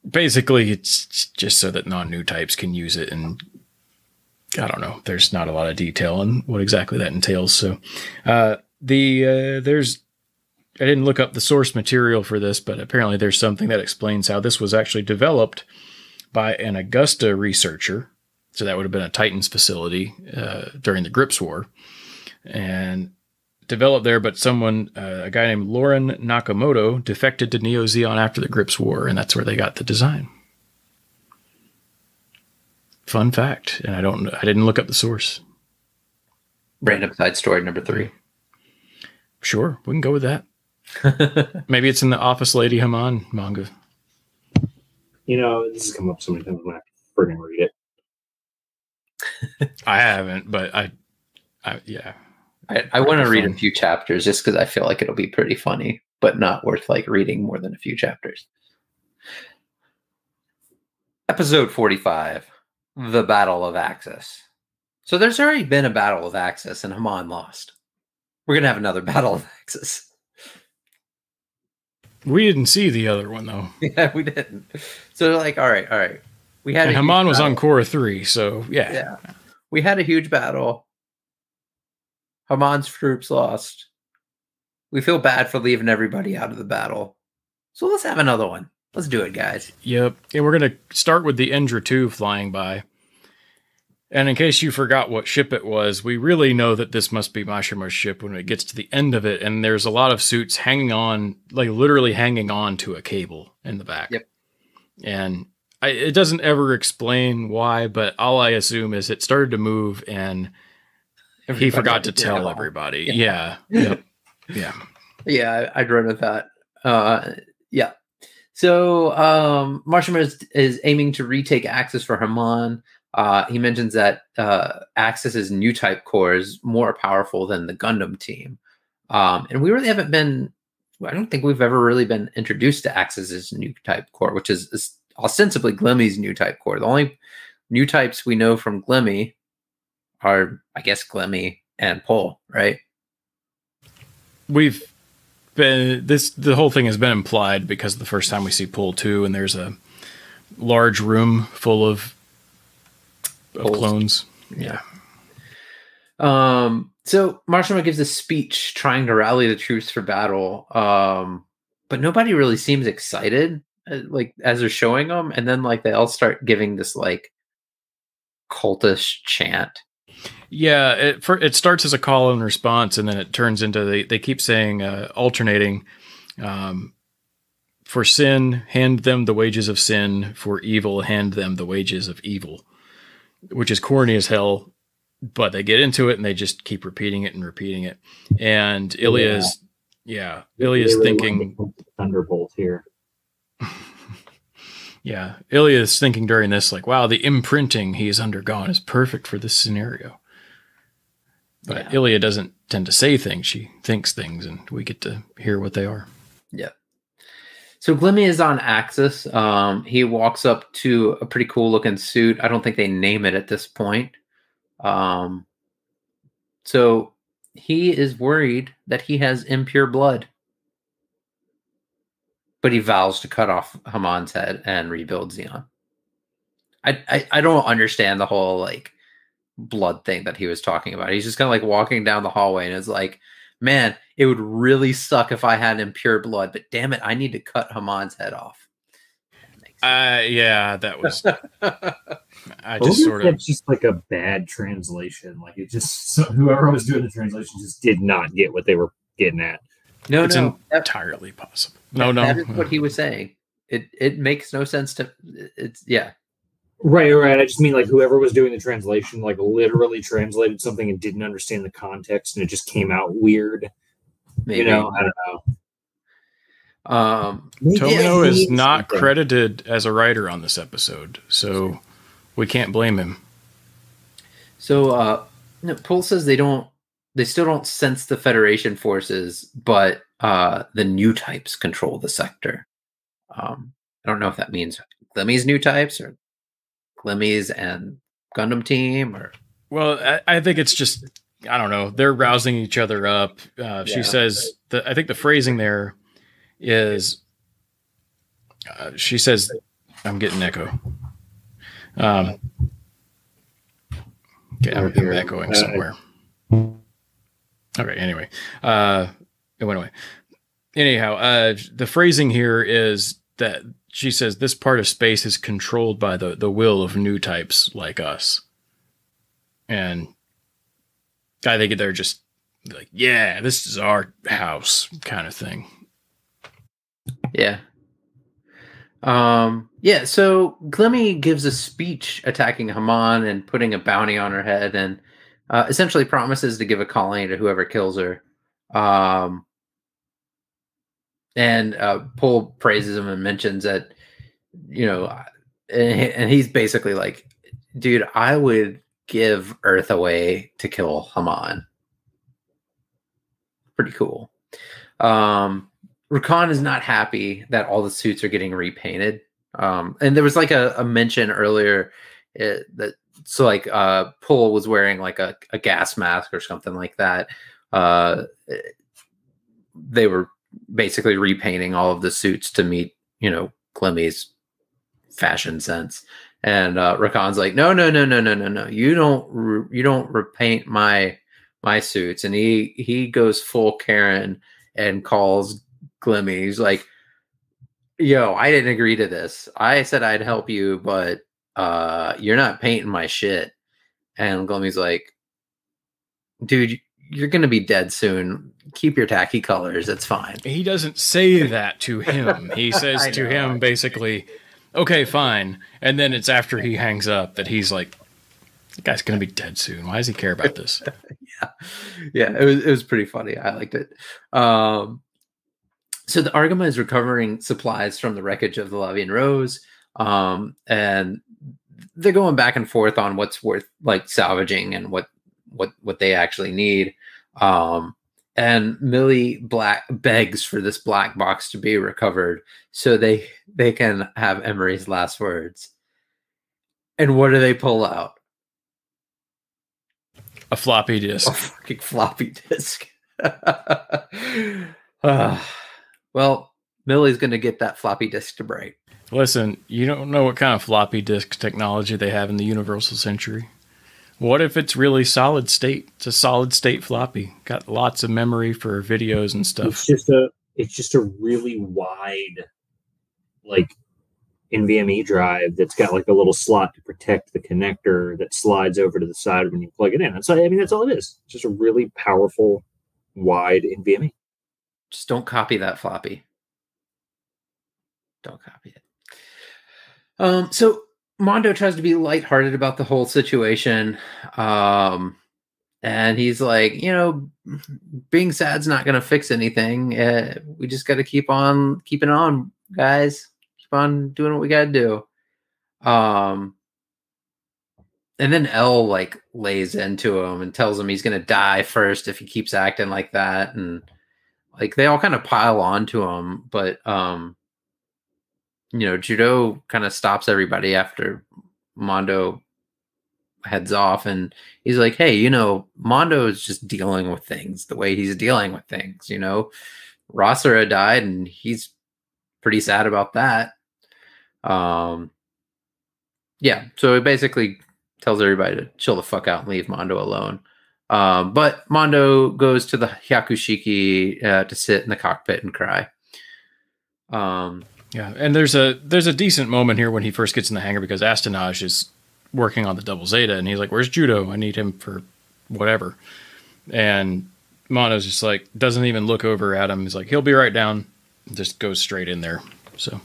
Basically, it's just so that non new types can use it. And I don't know. There's not a lot of detail on what exactly that entails. So uh, the uh, there's. I didn't look up the source material for this, but apparently there's something that explains how this was actually developed by an Augusta researcher so that would have been a Titans facility uh, during the Gryps War, and developed there. But someone, uh, a guy named Lauren Nakamoto, defected to Neo Zeon after the Gryps War, and that's where they got the design. fun fact, and I don't. I didn't look up the source. Random side story number three. Sure, we can go with that. Maybe it's in the Office Lady Haman manga. You know, this has come up so many times. I'm gonna have friggin' read it. I haven't, but I, I yeah. I, I want to read a few chapters just because I feel like it'll be pretty funny, but not worth like reading more than a few chapters. Episode 45 The Battle of Axis. So there's already been a Battle of Axis and Haman lost. We're going to have another Battle of Axis. We didn't see the other one though, yeah, we didn't. So they're like, all right, all right. We had and Haman was on core three, so yeah. Yeah. We had a huge battle. Haman's troops lost. We feel bad for leaving everybody out of the battle. So let's have another one. Let's do it, guys. Yep. And we're going to start with the Endra 2 flying by. And in case you forgot what ship it was, we really know that this must be Mashymre's ship when it gets to the end of it. And there's a lot of suits hanging on, like literally hanging on to a cable in the back. Yep. And I, it doesn't ever explain why, but all I assume is it started to move and he forgot to it tell everybody. Yeah. Yeah. Yep. Yeah. Yeah, I- I'd run with that. Uh, yeah. So um, is, is aiming to retake Axis for Haman. Uh, he mentions that uh, Axis's new type core is more powerful than the Gundam team. Um, and we really haven't been, I don't think we've ever really been introduced to Axis's new type core, which is, ostensibly Glemmy's new type core. The only new types we know from Glemmy are, I guess, Glemmy and Pole, right? we've been this the whole thing has been implied because the first time we see pool two and there's a large room full of, of Poles. clones yeah Um, so Mashymre gives a speech trying to rally the troops for battle. Um, but nobody really seems excited, uh, like as they're showing them, and then like they all start giving this like cultish chant. yeah it, for, it starts as a call and response and then it turns into they, they keep saying uh, alternating um, for sin hand them the wages of sin for evil hand them the wages of evil which is corny as hell but they get into it and they just keep repeating it and repeating it and ilya's yeah, ilya's They really thinking wanted to put Thunderbolt here. Yeah, Ilya is thinking during this, like, wow, the imprinting he has undergone is perfect for this scenario. But Yeah. Ilya doesn't tend to say things; she thinks things, and we get to hear what they are. So Glemmy is on Axis. Um, he walks up to a pretty cool looking suit. I don't think they name it at this point. Um, so he is worried that he has impure blood. But he vows to cut off Haman's head and rebuild Zeon. I, I I don't understand the whole like blood thing that he was talking about. He's just kind of like walking down the hallway and it's like, man, it would really suck if I had impure blood, but damn it, I need to cut Haman's head off. That Uh, yeah, that was. I Well, just sort of. That's just like a bad translation. Like it just so whoever was doing the translation just did not get what they were getting at. no, It's no, that- entirely possible. No, no. that is what he was saying. It it makes no sense to. It's yeah, Right, right. I just mean like whoever was doing the translation, like literally translated something and didn't understand the context, and it just came out weird. Maybe. You know, I don't know. um, Tomino is not something. credited as a writer on this episode, so we can't blame him. so uh, no, Pool says they don't. They still don't sense the Federation forces, but uh, the new types control the sector. Um, I don't know if that means Glemmy's new types or Glemmy's and Gundam team or Well, I, I think it's just I don't know. They're rousing each other up. Uh, she says the, I think the phrasing there is uh, she says I'm getting echo. Um, okay, I'm, I'm echoing Uh, somewhere. Okay. Anyway, uh, it went away. Anyhow, uh, the phrasing here is that she says this part of space is controlled by the the will of new types like us and I think they're just like, yeah, this is our house kind of thing. Yeah. Um Yeah, so Glemmy gives a speech attacking Haman and putting a bounty on her head, and uh, essentially promises to give a colony to whoever kills her. Um, and uh, Pol praises him and mentions that, you know, and, and he's basically like, dude, I would give Earth away to kill Haman. Pretty cool. Um, Rakan is not happy that all the suits are getting repainted. Um, and there was like a, a mention earlier uh, that so like uh Pol was wearing like a, a gas mask or something like that. Uh, they were basically repainting all of the suits to meet, you know, Glemmy's fashion sense. And uh, Rakan's like, no, no, no, no, no, no, no. You don't, re- you don't repaint my my suits. And he he goes full Karen and calls Glemmy. He's like, yo, I didn't agree to this. I said I'd help you, but uh, you're not painting my shit. And Glemmy's like, dude, you're gonna be dead soon. Keep your tacky colors. It's fine. He doesn't say that to him. He says to him basically, "Okay, fine." And then it's after he hangs up that he's like, "The guy's gonna be dead soon. Why does he care about this?" yeah, yeah. it was it was pretty funny. I liked it. Um, so the Argama is recovering supplies from the wreckage of the Lavian Rose, um, and they're going back and forth on what's worth like salvaging and what what what they actually need. Um, and Millie Black begs for this black box to be recovered so they they can have Emery's last words. And what do they pull out? A floppy disk. a fucking floppy disk. Ah, well, Millie's going to get that floppy disk to break. Listen, you don't know what kind of floppy disk technology they have in the Universal Century. What if it's really solid state? It's a solid state floppy. Got lots of memory for videos and stuff. It's just a it's just a really wide like NVMe drive that's got like a little slot to protect the connector that slides over to the side when you plug it in. That's I mean that's all it is. It's just a really powerful wide NVMe. Just don't copy that floppy. Don't copy it. Um, so Mondo tries to be lighthearted about the whole situation. Um, and he's like, you know, being sad's not going to fix anything. Uh, we just got to keep on keeping on, guys. Keep on doing what we got to do. Um, and then Elle like lays into him and tells him he's going to die first if he keeps acting like that. And like they all kind of pile onto him, but um, you know, Judau kind of stops everybody after Mondo heads off and he's like, Hey, you know, Mondo is just dealing with things the way he's dealing with things, you know. Rossera died and he's pretty sad about that. Um yeah, so he basically tells everybody to chill the fuck out and leave Mondo alone. Um, but Mondo goes to the Hyakushiki uh, to sit in the cockpit and cry. Um, Yeah, and there's a there's a decent moment here when he first gets in the hangar because Astonaige is working on the double zeta and he's like, "Where's Judau? I need him for whatever." And Mono's just like doesn't even look over at him. He's like, "He'll be right down." Just goes straight in there. So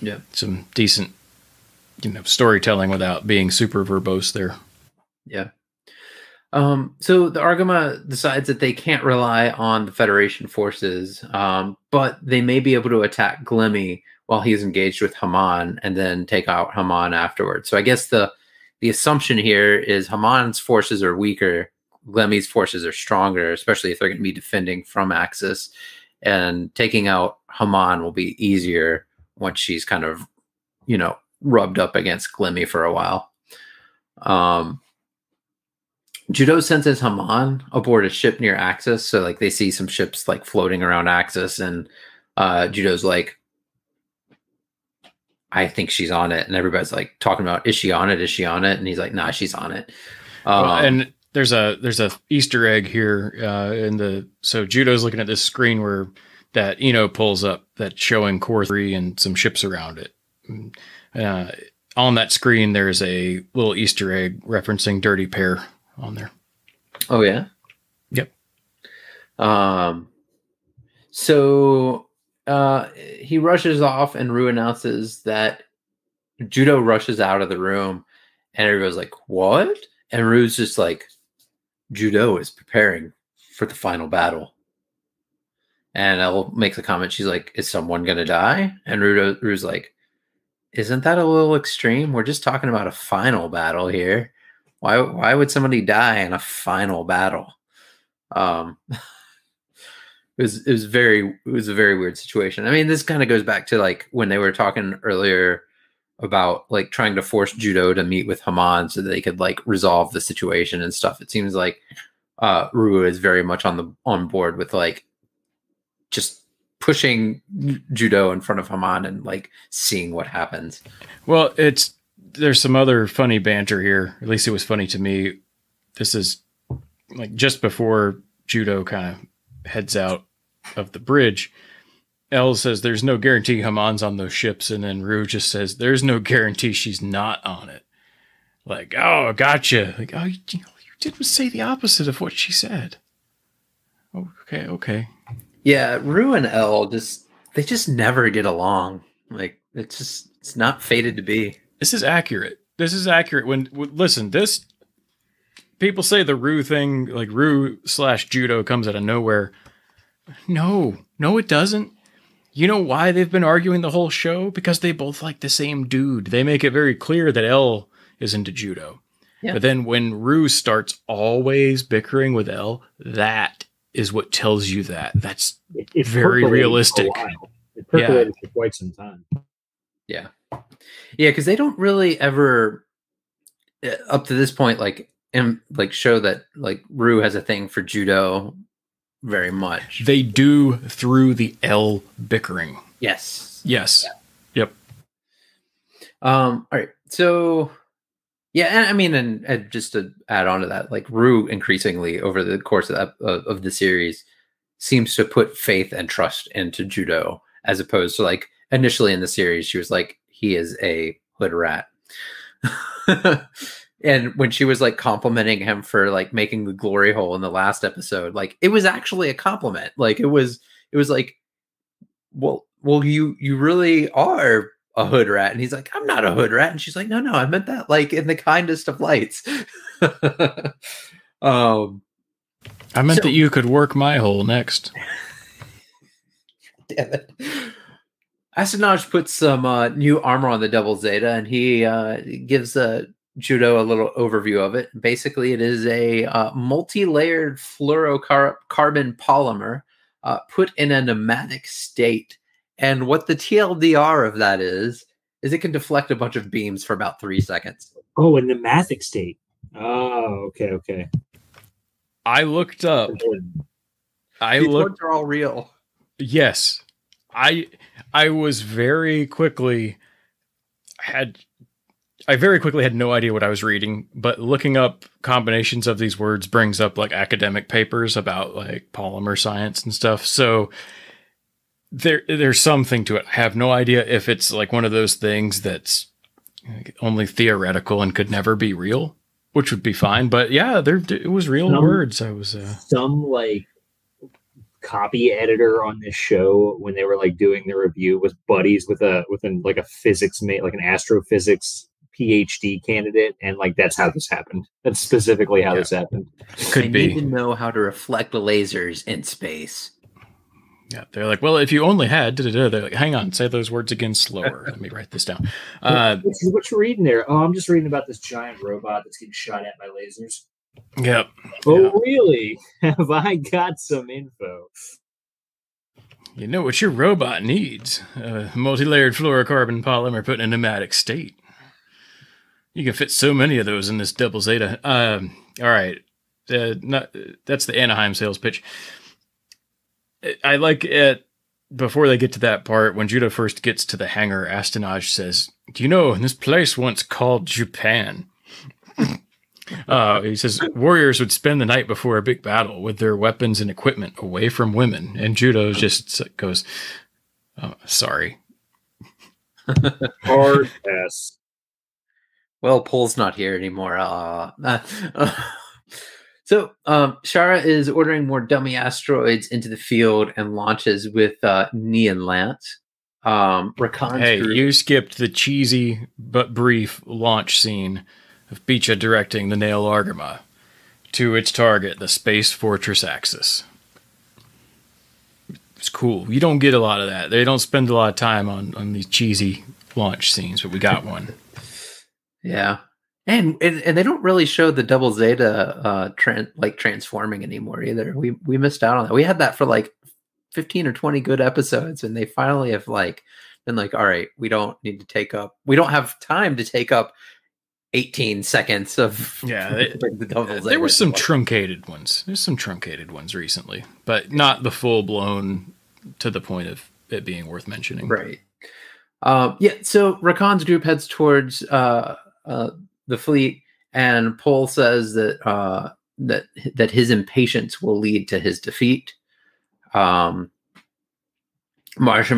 yeah. some decent, you know, storytelling without being super verbose there. Yeah. Um, so the Argama decides that they can't rely on the Federation forces, um, but they may be able to attack Glemmy while he's engaged with Haman and then take out Haman afterwards. So I guess the the assumption here is Haman's forces are weaker, Glemmy's forces are stronger, especially if they're going to be defending from Axis. And taking out Haman will be easier once she's kind of, you know, rubbed up against Glemmy for a while. Um, Judau senses Haman aboard a ship near Axis, so like they see some ships like floating around Axis, and uh, Judau's like, "I think she's on it," and everybody's like talking about, "Is she on it? Is she on it?" And he's like, "Nah, she's on it." Um, Well, and there's a there's a Easter egg here uh, in the so Judau's looking at this screen where that Eno pulls up that's showing Core Three and some ships around it. Uh, on that screen, there's a little Easter egg referencing Dirty Pair on there. Oh yeah. Yep. Um. So uh, he rushes off, and Rue announces that Judau rushes out of the room, and everybody's like, "What?" And Rue's just like, "Judau is preparing for the final battle." And Elle makes a comment. She's like, "Is someone gonna die?" And Rudo, Rue's like, "Isn't that a little extreme? We're just talking about a final battle here. Why? Why would somebody die in a final battle?" Um, it was it was very it was a very weird situation. I mean, this kind of goes back to like when they were talking earlier about like trying to force judau to meet with Haman so that they could like resolve the situation and stuff. It seems like uh Rue is very much on the on board with like just pushing judau in front of Haman and like seeing what happens. Well, it's there's some other funny banter here. At least it was funny to me. This is like just before judau kind of heads out of the bridge. Elle says there's no guarantee Haman's on those ships, and then Rue just says there's no guarantee she's not on it. Like, oh, gotcha. Like, oh, you, you did say the opposite of what she said. Okay, okay. Yeah, Rue and Elle just they just never get along. Like it's just it's not fated to be. This is accurate. This is accurate. When, when listen, this people say the Rue thing, like Rue slash judau, comes out of nowhere. No, no, it doesn't. You know why they've been arguing the whole show? Because they both like the same dude. They make it very clear that Elle is into judau. Yeah. But then when Rue starts always bickering with Elle, that is what tells you that. That's It, it Very percolated for a realistic. It percolated for quite some time. Yeah, yeah, because they don't really ever uh, up to this point like and like show that like Rue has a thing for judau very much. they do through the Elle bickering. yes. Yes. Yep. Um. All right. So, yeah, and I mean, and, and just to add on to that, like Rue increasingly over the course of that of, of the series seems to put faith and trust into judau, as opposed to like initially in the series she was like he is a hood rat. and when she was like complimenting him for like making the glory hole in the last episode, like it was actually a compliment. Like it was, it was like, well, well, you you really are a hood rat, and he's like, I'm not a hood rat, and she's like, No, no, I meant that like in the kindest of lights. um, I meant So- that you could work my hole next. damn it. Astonaige puts some uh, new armor on the Double Zeta, and he uh, gives uh, Judau a little overview of it. Basically, it is a uh, multi-layered fluorocarbon polymer uh, put in a nematic state. And what the TLDR of that is, is it can deflect a bunch of beams for about three seconds. Oh, in the mathic state. Oh, okay, okay. I looked up. I These looked words are all real. Yes. I I was very quickly had I very quickly had no idea what I was reading, but looking up combinations of these words brings up like academic papers about like polymer science and stuff. So there there's something to it. I have no idea if it's like one of those things that's only theoretical and could never be real, which would be fine. But yeah, there it was real Um, words. I was uh, Some like copy editor on this show when they were like doing the review was buddies with a with an like a physics mate like an astrophysics PhD candidate and like that's how this happened. That's specifically how Yeah. this happened. could I be. need to know how to reflect lasers in space. Yeah, they're like, well, if you only had, da-da-da, they're like, hang on, say those words again slower. Let me write this down. Uh, What's, what you're reading there? Oh, I'm just reading about this giant robot that's getting shot at by lasers. yep. Oh, Yeah. really? Have I got some info? You know what your robot needs? A multi-layered fluorocarbon polymer put in a nematic state. You can fit so many of those in this double zeta. Um, all right, uh, not, that's the Anaheim sales pitch. I- like it before they get to that part when Judau first gets to the hangar. Astonaige says, "Do you know this place once called Japan?" Uh, he says warriors would spend the night before a big battle with their weapons and equipment away from women, and Judau just goes, oh, "Sorry." Hard S. Well, Paul's not here anymore. Uh, so, um, Chara is ordering more dummy asteroids into the field and launches with uh, Neon Lance. Um, Rakan's Hey, group- you skipped the cheesy but brief launch scene of Beecha directing the Nahel Argama to its target, the Space Fortress Axis. It's cool. You don't get a lot of that. They don't spend a lot of time on, on these cheesy launch scenes, but we got one. Yeah. And, and and they don't really show the double zeta uh tran like transforming anymore either. We we missed out on that. We had that for like 15 or 20 good episodes and they finally have like been like all right, we don't need to take up we don't have time to take up 18 seconds of Yeah, they- the double zeta. there were some truncated ones. There's some truncated ones recently, but not the full blown to the point of it being worth mentioning. Right. Um, yeah. So Rakan's group heads towards uh, uh, the fleet, and Ple says that uh, that that his impatience will lead to his defeat. Um,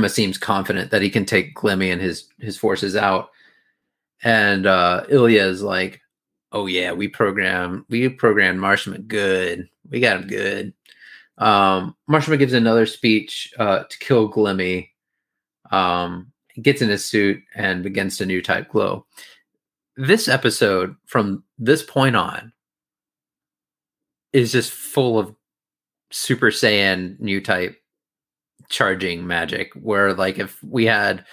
seems confident that he can take Glemmy and his his forces out, and uh, Ilya is like, "Oh yeah, we program we programmed Mashymre good. We got him good." Um, gives another speech uh, to kill Glemmy. Um, gets in his suit and begins to new type glow. This episode, from this point on, is just full of Super Saiyan new type charging magic. Where like if we had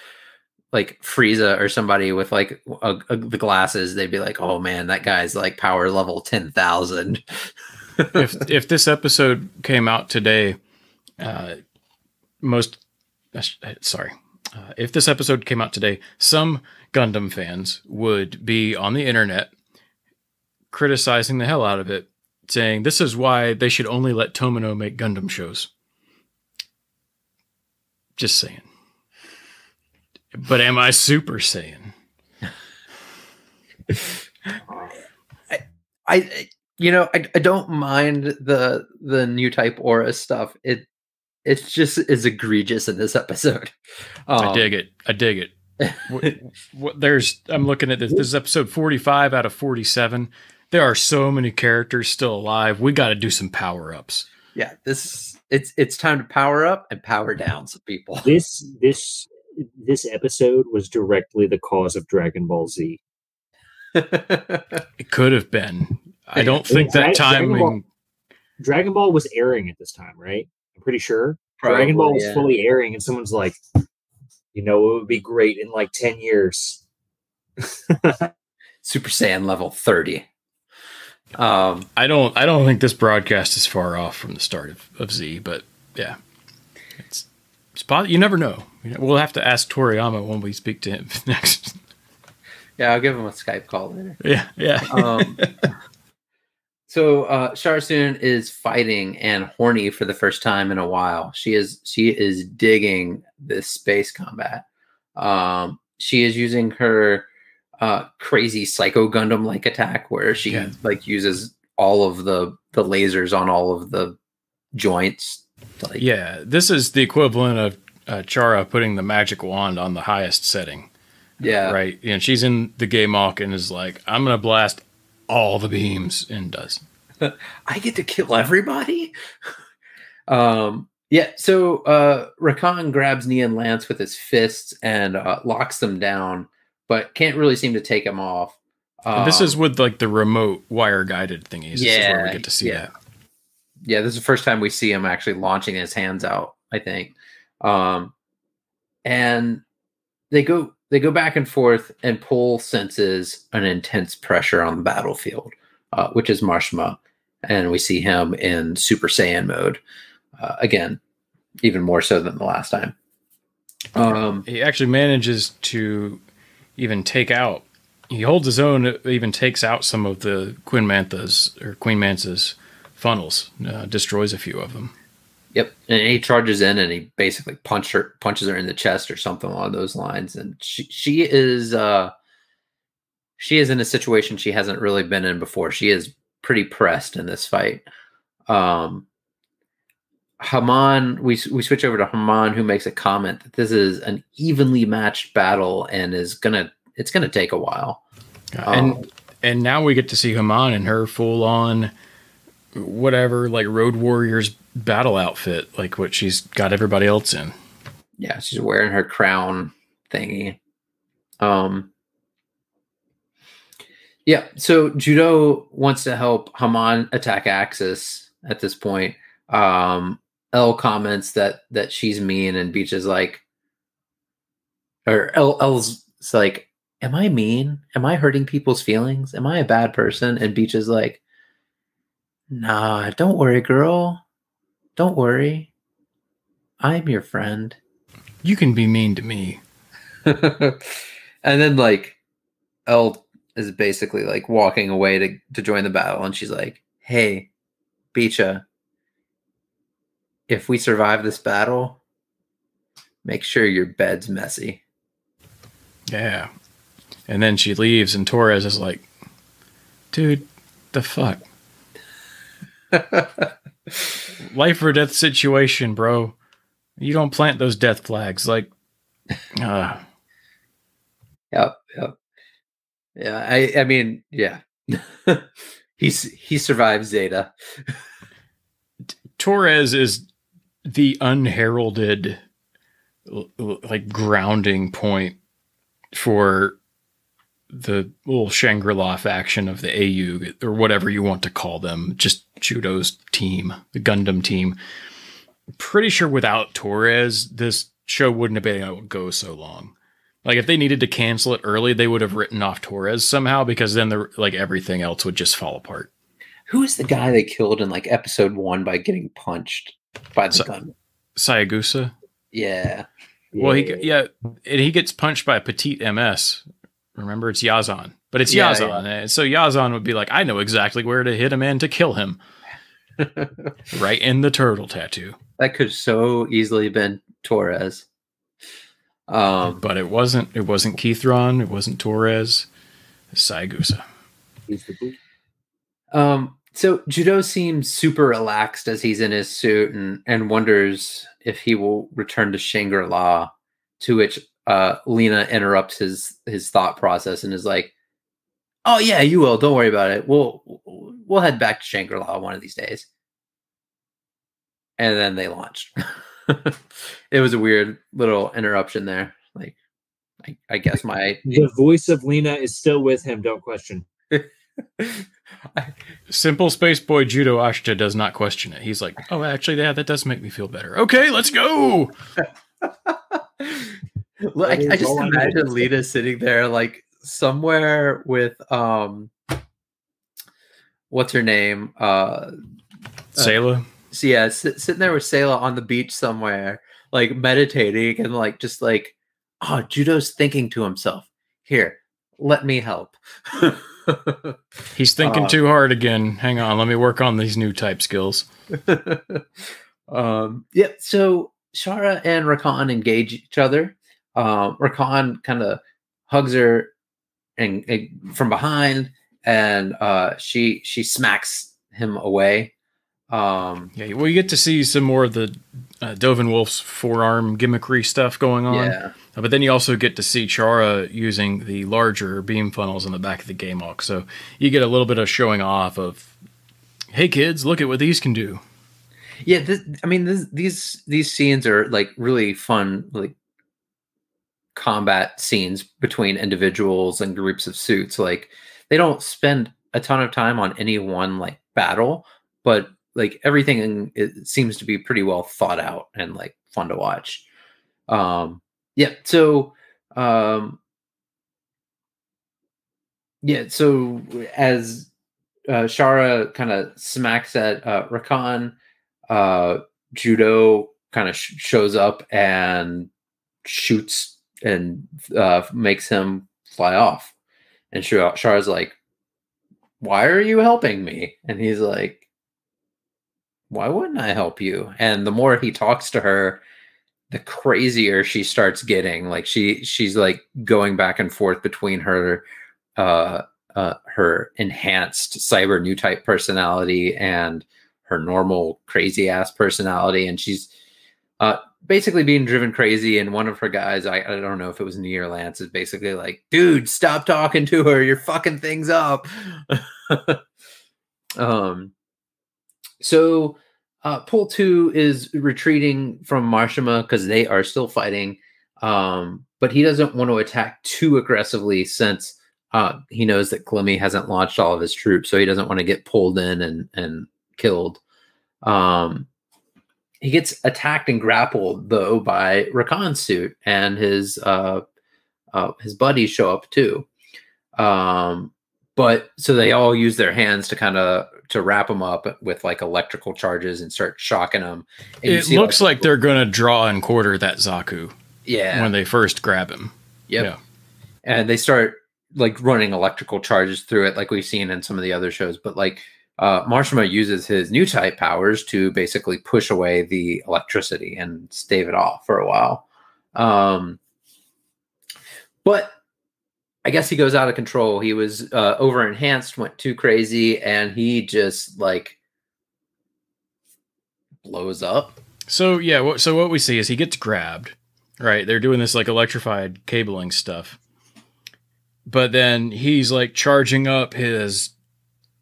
like Frieza or somebody with like a, a- the glasses, they'd be like, "Oh man, that guy's like power level ten thousand. if if this episode came out today, uh, most uh, uh, sorry, uh, if this episode came out today, some Gundam fans would be on the internet criticizing the hell out of it, saying this is why they should only let Tomino make Gundam shows. Just saying. But am I Super Saiyan? I you know I, I don't mind the the new type aura stuff. It it's just is egregious in this episode. I Um, dig it. I dig it. what, what, there's I'm looking at this. This is episode 45 out of 47. There are so many characters still alive. We got to do some power ups. Yeah, this it's it's time to power up and power down some people. This this this episode was directly the cause of Dragon Ball Z. It could have been. I don't think that Dragon Ball- timing. Dragon Ball was airing at this time, right? I'm pretty sure. Dragon Ball was yeah. fully airing, and someone's like, you know, it would be great in like 10 years. Super Saiyan level 30. Um I don't. I don't think this broadcast is far off from the start of, of Z. But yeah, it's. it's po- you never know. Know, We'll have to ask Toriyama when we speak to him next. yeah, I'll give him a Skype call later. yeah, yeah. Um So uh Chara Soon is fighting and horny for the first time in a while. She is she is digging this space combat. Um she is using her uh crazy psycho Gundam like attack where she Yeah. like uses all of the the lasers on all of the joints. Like Yeah, this is the equivalent of uh, Chara putting the magic wand on the highest setting, yeah. right? And she's in the Geymalk and is like, "I'm gonna blast all the beams," and does. I get to kill everybody. um, yeah. So uh, Rakan grabs Nia and Lance with his fists and uh, locks them down, but can't really seem to take them off. And this Um, is with like the remote wire guided thingies. This is where we get to see yeah. that. yeah. This is the first time we see him actually launching his hands out. I think, um, and they go they go back and forth, and Ple senses an intense pressure on the battlefield, uh, which is Mashymre, and we see him in Super Saiyan mode uh, again, even more so than the last time. Um, He actually manages to even take out. He holds his own. Even takes out some of the Queen Mantha's or Queen Mansa's funnels. Uh, destroys a few of them. Yep, and he charges in and he basically punch her, punches her in the chest or something along those lines. And she she is uh she is in a situation she hasn't really been in before. She is pretty pressed in this fight. Um Haman, we we switch over to Haman, who makes a comment that this is an evenly matched battle and is gonna it's gonna take a while. Uh, and Um, and now we get to see Haman in her full on whatever like Road Warriors battle outfit, like what she's got everybody else in. yeah, she's wearing her crown thingy. Um, yeah, so Judau wants to help Haman attack Axis at this point. Um, Elle comments that that she's mean, and Beecha is like, or Elle Elle's like, "Am I mean? Am I hurting people's feelings? Am I a bad person?" And Beecha is like, "Nah, don't worry, girl. Don't worry. I'm your friend." You can be mean to me. and then like Elle is basically like walking away to to join the battle, and she's like, "Hey, Beecha, if we survive this battle, make sure your bed's messy." Yeah. And then she leaves, and Torres is like, dude, the fuck? Life or death situation, bro. You don't plant those death flags. Like, uh, Yep, yep. Yeah, I I mean, yeah. He's he survives Zeta. Torres is the unheralded, like, grounding point for the little Shangri La faction of the AU, or whatever you want to call them, just Judau's team, the Gundam team. Pretty sure without Torres, this show wouldn't have been able to go so long. Like if they needed to cancel it early, they would have written off Torres somehow because then the like everything else would just fall apart. Who is the guy they killed in like episode one by getting punched by the So- gun? Saegusa. Yeah. Well, he yeah, and he gets punched by a petite MS. Remember, it's Yazan, but it's Yeah, Yazan, and so Yazan would be like, "I know exactly where to hit a man to kill him, right in the turtle tattoo." that could so easily been Torres. Um, But it wasn't. It wasn't Keithron. It wasn't Torres. It's Saegusa. He's the boot. um, so Judau seems super relaxed as he's in his suit and and wonders if he will return to Shangri La. To which uh, Leina interrupts his his thought process and is like, "Oh yeah, you will. Don't worry about it. We'll we'll head back to Shangri La one of these days." And then they launched. it was a weird little interruption there. Like, I, I guess my The voice of Leina is still with him. Don't question. Simple Space Boy Judau Ashta does not question it. He's like, "Oh, actually, yeah, that does make me feel better." Okay, let's go. Look, I, I just imagine. Lita sitting there like somewhere with um what's her name? Uh Sayla. so yeah, sit, sitting there with Sayla on the beach somewhere, like meditating and like just like, oh, Judau's thinking to himself, here, let me help. He's thinking Uh, too hard again. Hang on, let me work on these new type skills. um, yeah, so Chara and Rakan engage each other. Um, Rakan kind of hugs her and, and from behind, and uh, she she smacks him away. Um, Yeah, well, you get to see some more of the uh, Doven Wolf's forearm gimmickry stuff going on. yeah, Uh, But then you also get to see Chara using the larger beam funnels on the back of the Geymalk. So you get a little bit of showing off of, hey kids, look at what these can do. yeah. This, I mean, this, these these scenes are like really fun, like combat scenes between individuals and groups of suits. Like they don't spend a ton of time on any one like battle, but like everything in, it seems to be pretty well thought out and like fun to watch. Um, yeah. So, um, yeah. So as uh, Chara kind of smacks at uh, Rakan, uh, Judau kind of sh- shows up and shoots and uh, makes him fly off. And Chara- Chara's like, "Why are you helping me?" And he's like, "Why wouldn't I help you?" And the more he talks to her, the crazier she starts getting. Like she she's like going back and forth between her uh, uh, her enhanced cyber new type personality and her normal crazy ass personality, and she's uh, basically being driven crazy. And one of her guys, I, I don't know if it was Nia or Lance, is basically like, "Dude, stop talking to her. You're fucking things up." um. So, uh, Ple Two is retreating from Mashymre because they are still fighting, um, but he doesn't want to attack too aggressively since uh, he knows that Glemmy hasn't launched all of his troops, so he doesn't want to get pulled in and and killed. Um, he gets attacked and grappled though by Rakan's suit, and his uh, uh, his buddies show up too. Um, but so they all use their hands to kind of to wrap him up with like electrical charges and start shocking him. And It see, looks like, they're going to draw and quarter that Zaku yeah, when they first grab him. Yep. Yeah. And they start like running electrical charges through it, like we've seen in some of the other shows. But like uh, Mashymre uses his new type powers to basically push away the electricity and stave it off for a while. Um, but I guess he goes out of control. He was uh, over enhanced, went too crazy, and he just like blows up. So yeah, so what we see is he gets grabbed, right? They're doing this like electrified cabling stuff, but then he's like charging up his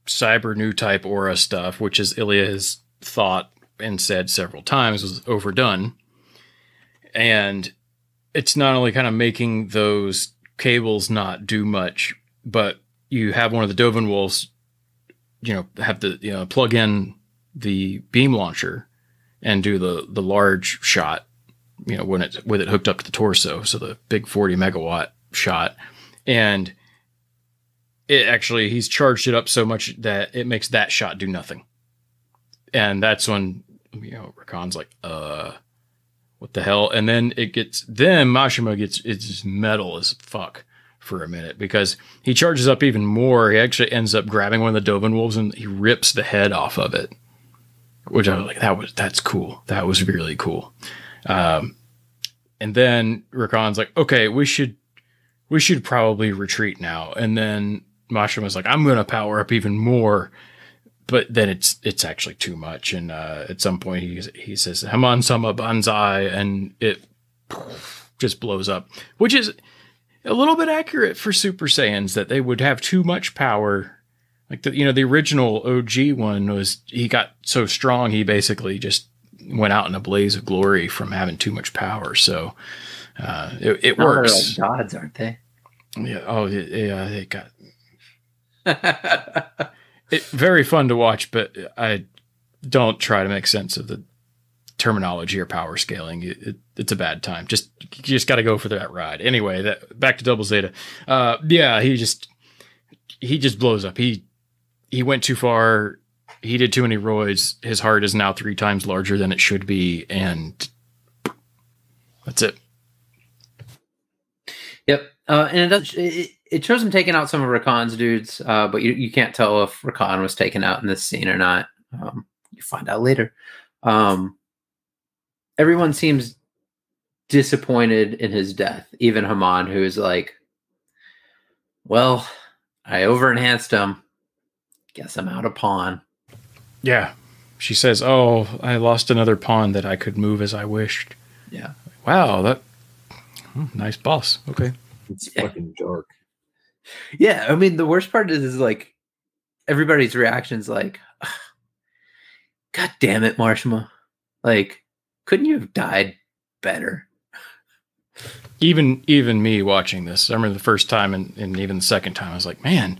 cyber new type aura stuff, which is Ilya has thought and said several times was overdone, and it's not only kind of making those cables not do much, but you have one of the Doven wolves, you know, have to you know plug in the beam launcher and do the the large shot, you know, when it with it hooked up to the torso, so the big 40 megawatt shot. And it actually he's charged it up so much that it makes that shot do nothing. And that's when you know Rakan's like, uh what the hell? And then it gets then Mashymre gets it's metal as fuck for a minute because he charges up even more. He actually ends up grabbing one of the Doven wolves and he rips the head off of it which I was like, that was that's cool. That was really cool. Um, and then Rakan's like, okay, we should we should probably retreat now. And then Mashymre was like, I'm gonna power up even more, but then it's it's actually too much. And uh, at some point he he says Haman Sama Banzai, and it just blows up, which is a little bit accurate for Super Saiyans that they would have too much power like the you know the original OG one was he got so strong he basically just went out in a blaze of glory from having too much power. So uh, it, it works. like gods, aren't they? Yeah. Oh yeah. They got it. Very fun to watch, but I don't try to make sense of the terminology or power scaling. It, it, it's a bad time. Just you just got to go for that ride. Anyway, that back to Double Zeta. Uh, yeah, he just he just blows up. He he went too far. He did too many roids. His heart is now three times larger than it should be, and that's it. Yep. Uh, and it, does, it it shows him taking out some of Rakan's dudes, uh, but you, you can't tell if Rakan was taken out in this scene or not. Um, you find out later. Um, everyone seems disappointed in his death, even Haman, who is like, "Well, I over enhanced him. Guess I'm out of pawn." Yeah. She says, "Oh, I lost another pawn that I could move as I wished." Yeah. Wow, that hmm, nice boss. Okay. It's Yeah. fucking dark. Yeah, I mean the worst part is, is like everybody's reactions like God damn it, Mashymre. Like, couldn't you have died better? Even even me watching this, I remember the first time and, and even the second time, I was like, man,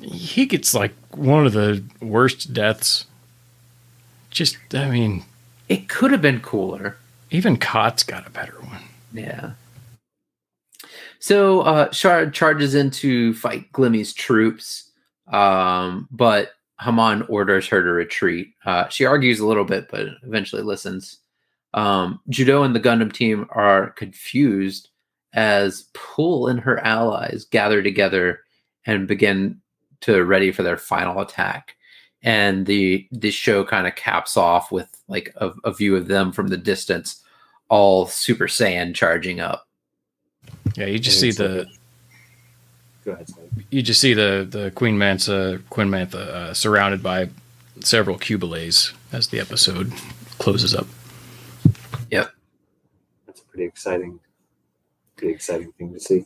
he gets like one of the worst deaths. Just, I mean, It could have been cooler. even Kot's got a better one. Yeah. So uh Shard charges in to fight Glemmy's troops. Um, but Haman orders her to retreat. Uh she argues a little bit, but eventually listens. Um, Judau and the Gundam team are confused as Ple and her allies gather together and begin to ready for their final attack. And the this show kind of caps off with like a, a view of them from the distance, all Super Saiyan charging up. Yeah, you just see the Go ahead. Slade. you just see the the Queen Mantha Queen Mantha uh, surrounded by several Qubeleys as the episode closes up. Yep. That's a pretty exciting, pretty exciting thing to see.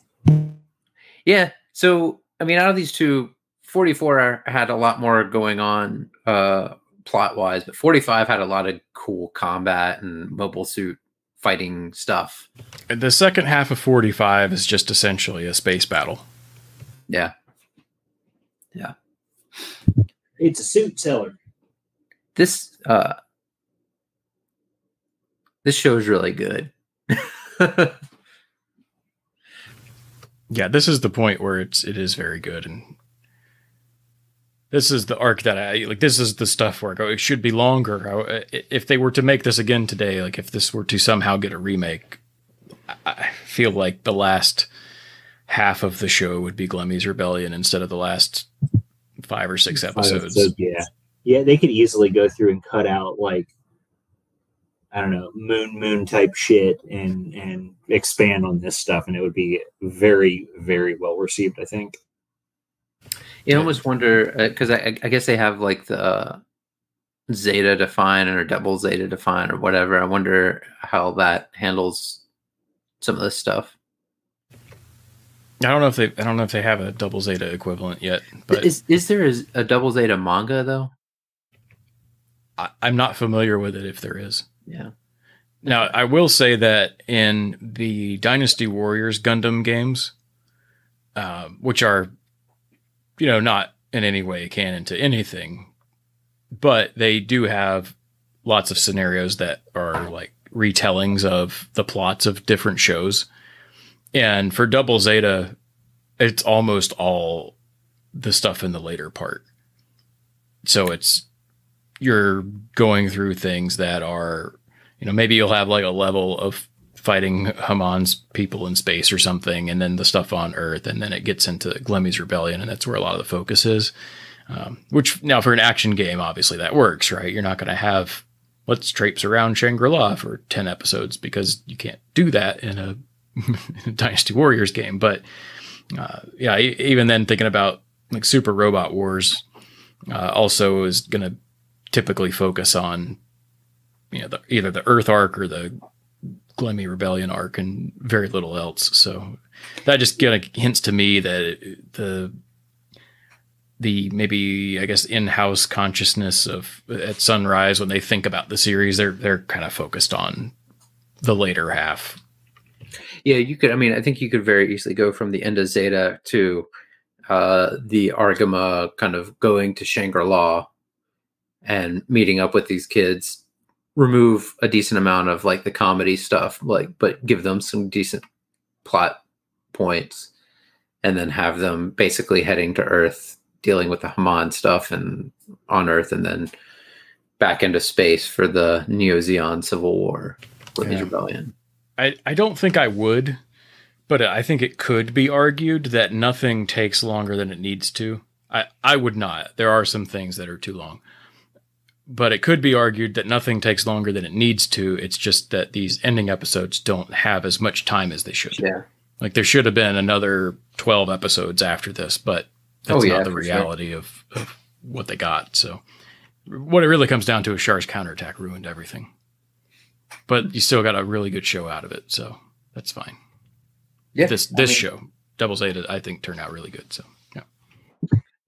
Yeah. So I mean, out of these two, 44 had a lot more going on uh plot wise, but 45 had a lot of cool combat and mobile suit fighting stuff. The second half of 45 is just essentially a space battle. Yeah. Yeah. It's a suit seller. This uh this show is really good. Yeah, this is the point where it's it is very good and this is the arc that I like. This is the stuff where I go. It should be longer. I, if they were to make this again today, like if this were to somehow get a remake, I- feel like the last half of the show would be Glemmy's Rebellion instead of the last five or six episodes, yeah. Yeah, they could easily go through and cut out like I don't know, moon moon type shit and and expand on this stuff and it would be very, very well received, I think. You almost wonder because I, I guess they have like the Zeta define or double Zeta define or whatever. I wonder how that handles some of this stuff. I don't know if they I don't know if they have a double Zeta equivalent yet, but is is there a, a double Zeta manga though? I, I'm not familiar with it if there is. Yeah. Now, I will say that in the Dynasty Warriors Gundam games, uh, which are, you know, not in any way canon to anything, but they do have lots of scenarios that are like retellings of the plots of different shows. And for Double Zeta, it's almost all the stuff in the later part. So it's you're going through things that are you know, maybe you'll have like a level of fighting Haman's people in space or something, and then the stuff on Earth, and then it gets into Glemmy's Rebellion, and that's where a lot of the focus is. Um, which now for an action game, obviously that works, right? You're not going to have let's traipse around Shangri La for ten episodes because you can't do that in a Dynasty Warriors game. But uh, yeah, even then, thinking about like Super Robot Wars, uh, also is going to typically focus on you know the, either the Earth arc or the Glemmy Rebellion arc, and very little else. So that just kind of hints to me that the the maybe I guess in-house consciousness of at Sunrise when they think about the series, they're they're kind of focused on the later half. Yeah, you could. I mean, I think you could very easily go from the end of Zeta to uh, the Argama kind of going to Shangri La and meeting up with these kids. Remove a decent amount of like the comedy stuff, like, but give them some decent plot points, and then have them basically heading to Earth, dealing with the Haman stuff and on Earth, and then back into space for the Neo Zeon Civil War with Yeah. his rebellion. I, I don't think I would, but I think it could be argued that nothing takes longer than it needs to. I, I would not. There are some things that are too long. But it could be argued that nothing takes longer than it needs to. It's just that these ending episodes don't have as much time as they should. Yeah. Like there should have been another 12 episodes after this, but that's Oh, yeah, not the for sure. reality of, of what they got. So what it really comes down to is Char's counterattack ruined everything. But you still got a really good show out of it, so that's fine. Yeah. this I this mean- show, Double Zeta, I think turned out really good. So yeah.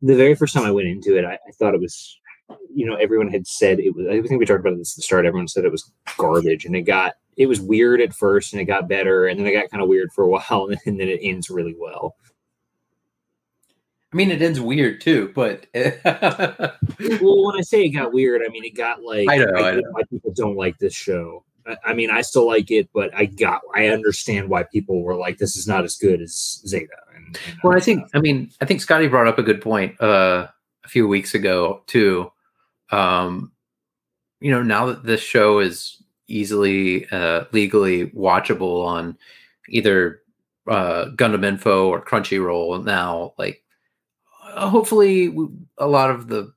the very first time I went into it, I, I thought it was, you know, everyone had said it was. I think we talked about this at the start. Everyone said it was garbage, and it got it was weird at first, and it got better, and then it got kind of weird for a while, and then it ends really well. I mean, it ends weird too, but Well, when I say it got weird, I mean it got like I know, I get know. why people don't like this show. I, I mean, I still like it, but I got I understand why people were like, "This is not as good as Zeta." And, and well, I think stuff. I mean I think Scotty brought up a good point uh, a few weeks ago too. Um, you know, now that this show is easily uh, legally watchable on either uh, Gundam Info or Crunchyroll now, like uh, hopefully a lot of the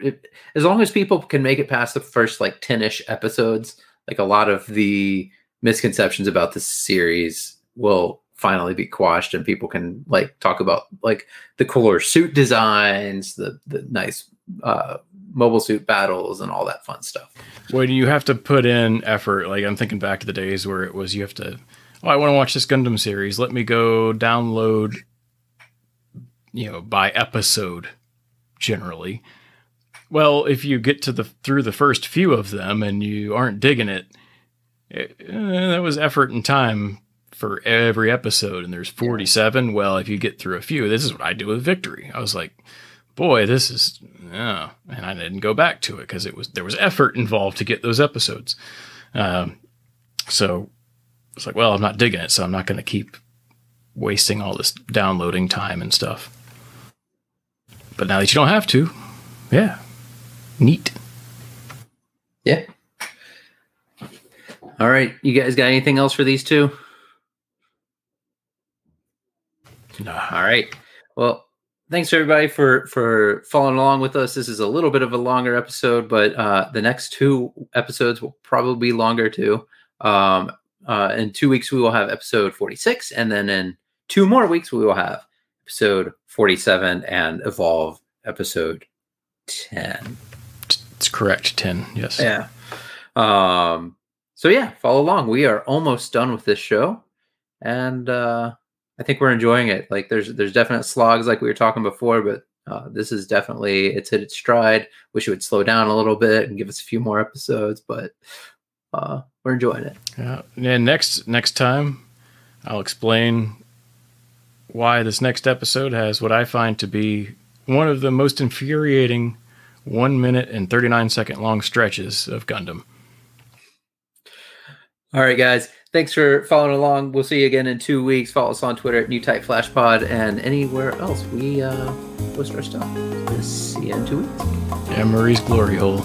it, as long as people can make it past the first like 10ish episodes like a lot of the misconceptions about this series will finally be quashed and people can like talk about like the cooler suit designs the the nice uh mobile suit battles and all that fun stuff When you have to put in effort, like I'm thinking back to the days where it was you have to, oh, I want to watch this Gundam series. Let me go download, you know, by episode generally. Well, if you get to the through the first few of them and you aren't digging it, it eh, that was effort and time for every episode, and there's 47. Well, if you get through a few, this is what I do with Victory. I was like, boy, this is, yeah, and I didn't go back to it because it was there was effort involved to get those episodes. Um, so it's like, well, I'm not digging it, so I'm not going to keep wasting all this downloading time and stuff. But now that you don't have to, yeah, neat. Yeah. All right, you guys got anything else for these two? Nah. All right. Well, thanks everybody for for following along with us. This is a little bit of a longer episode, but uh, the next two episodes will probably be longer too. Um, uh, in two weeks, we will have episode 46, and then in two more weeks, we will have episode 47 and Evolve episode 10. It's correct. 10. Yes. Yeah. Um, so yeah, follow along. We are almost done with this show, and uh, I think we're enjoying it. Like there's there's definite slogs like we were talking before, but uh, this is definitely it's hit its stride. Wish it would slow down a little bit and give us a few more episodes, but uh, we're enjoying it. Yeah. And next next time, I'll explain why this next episode has what I find to be one of the most infuriating one minute and 39 second long stretches of Gundam. All right, guys. Thanks for following along. We'll see you again in two weeks. Follow us on Twitter at New Type Flash Pod and anywhere else we uh, post our stuff. See you in two weeks. Yeah, Marie's glory hole.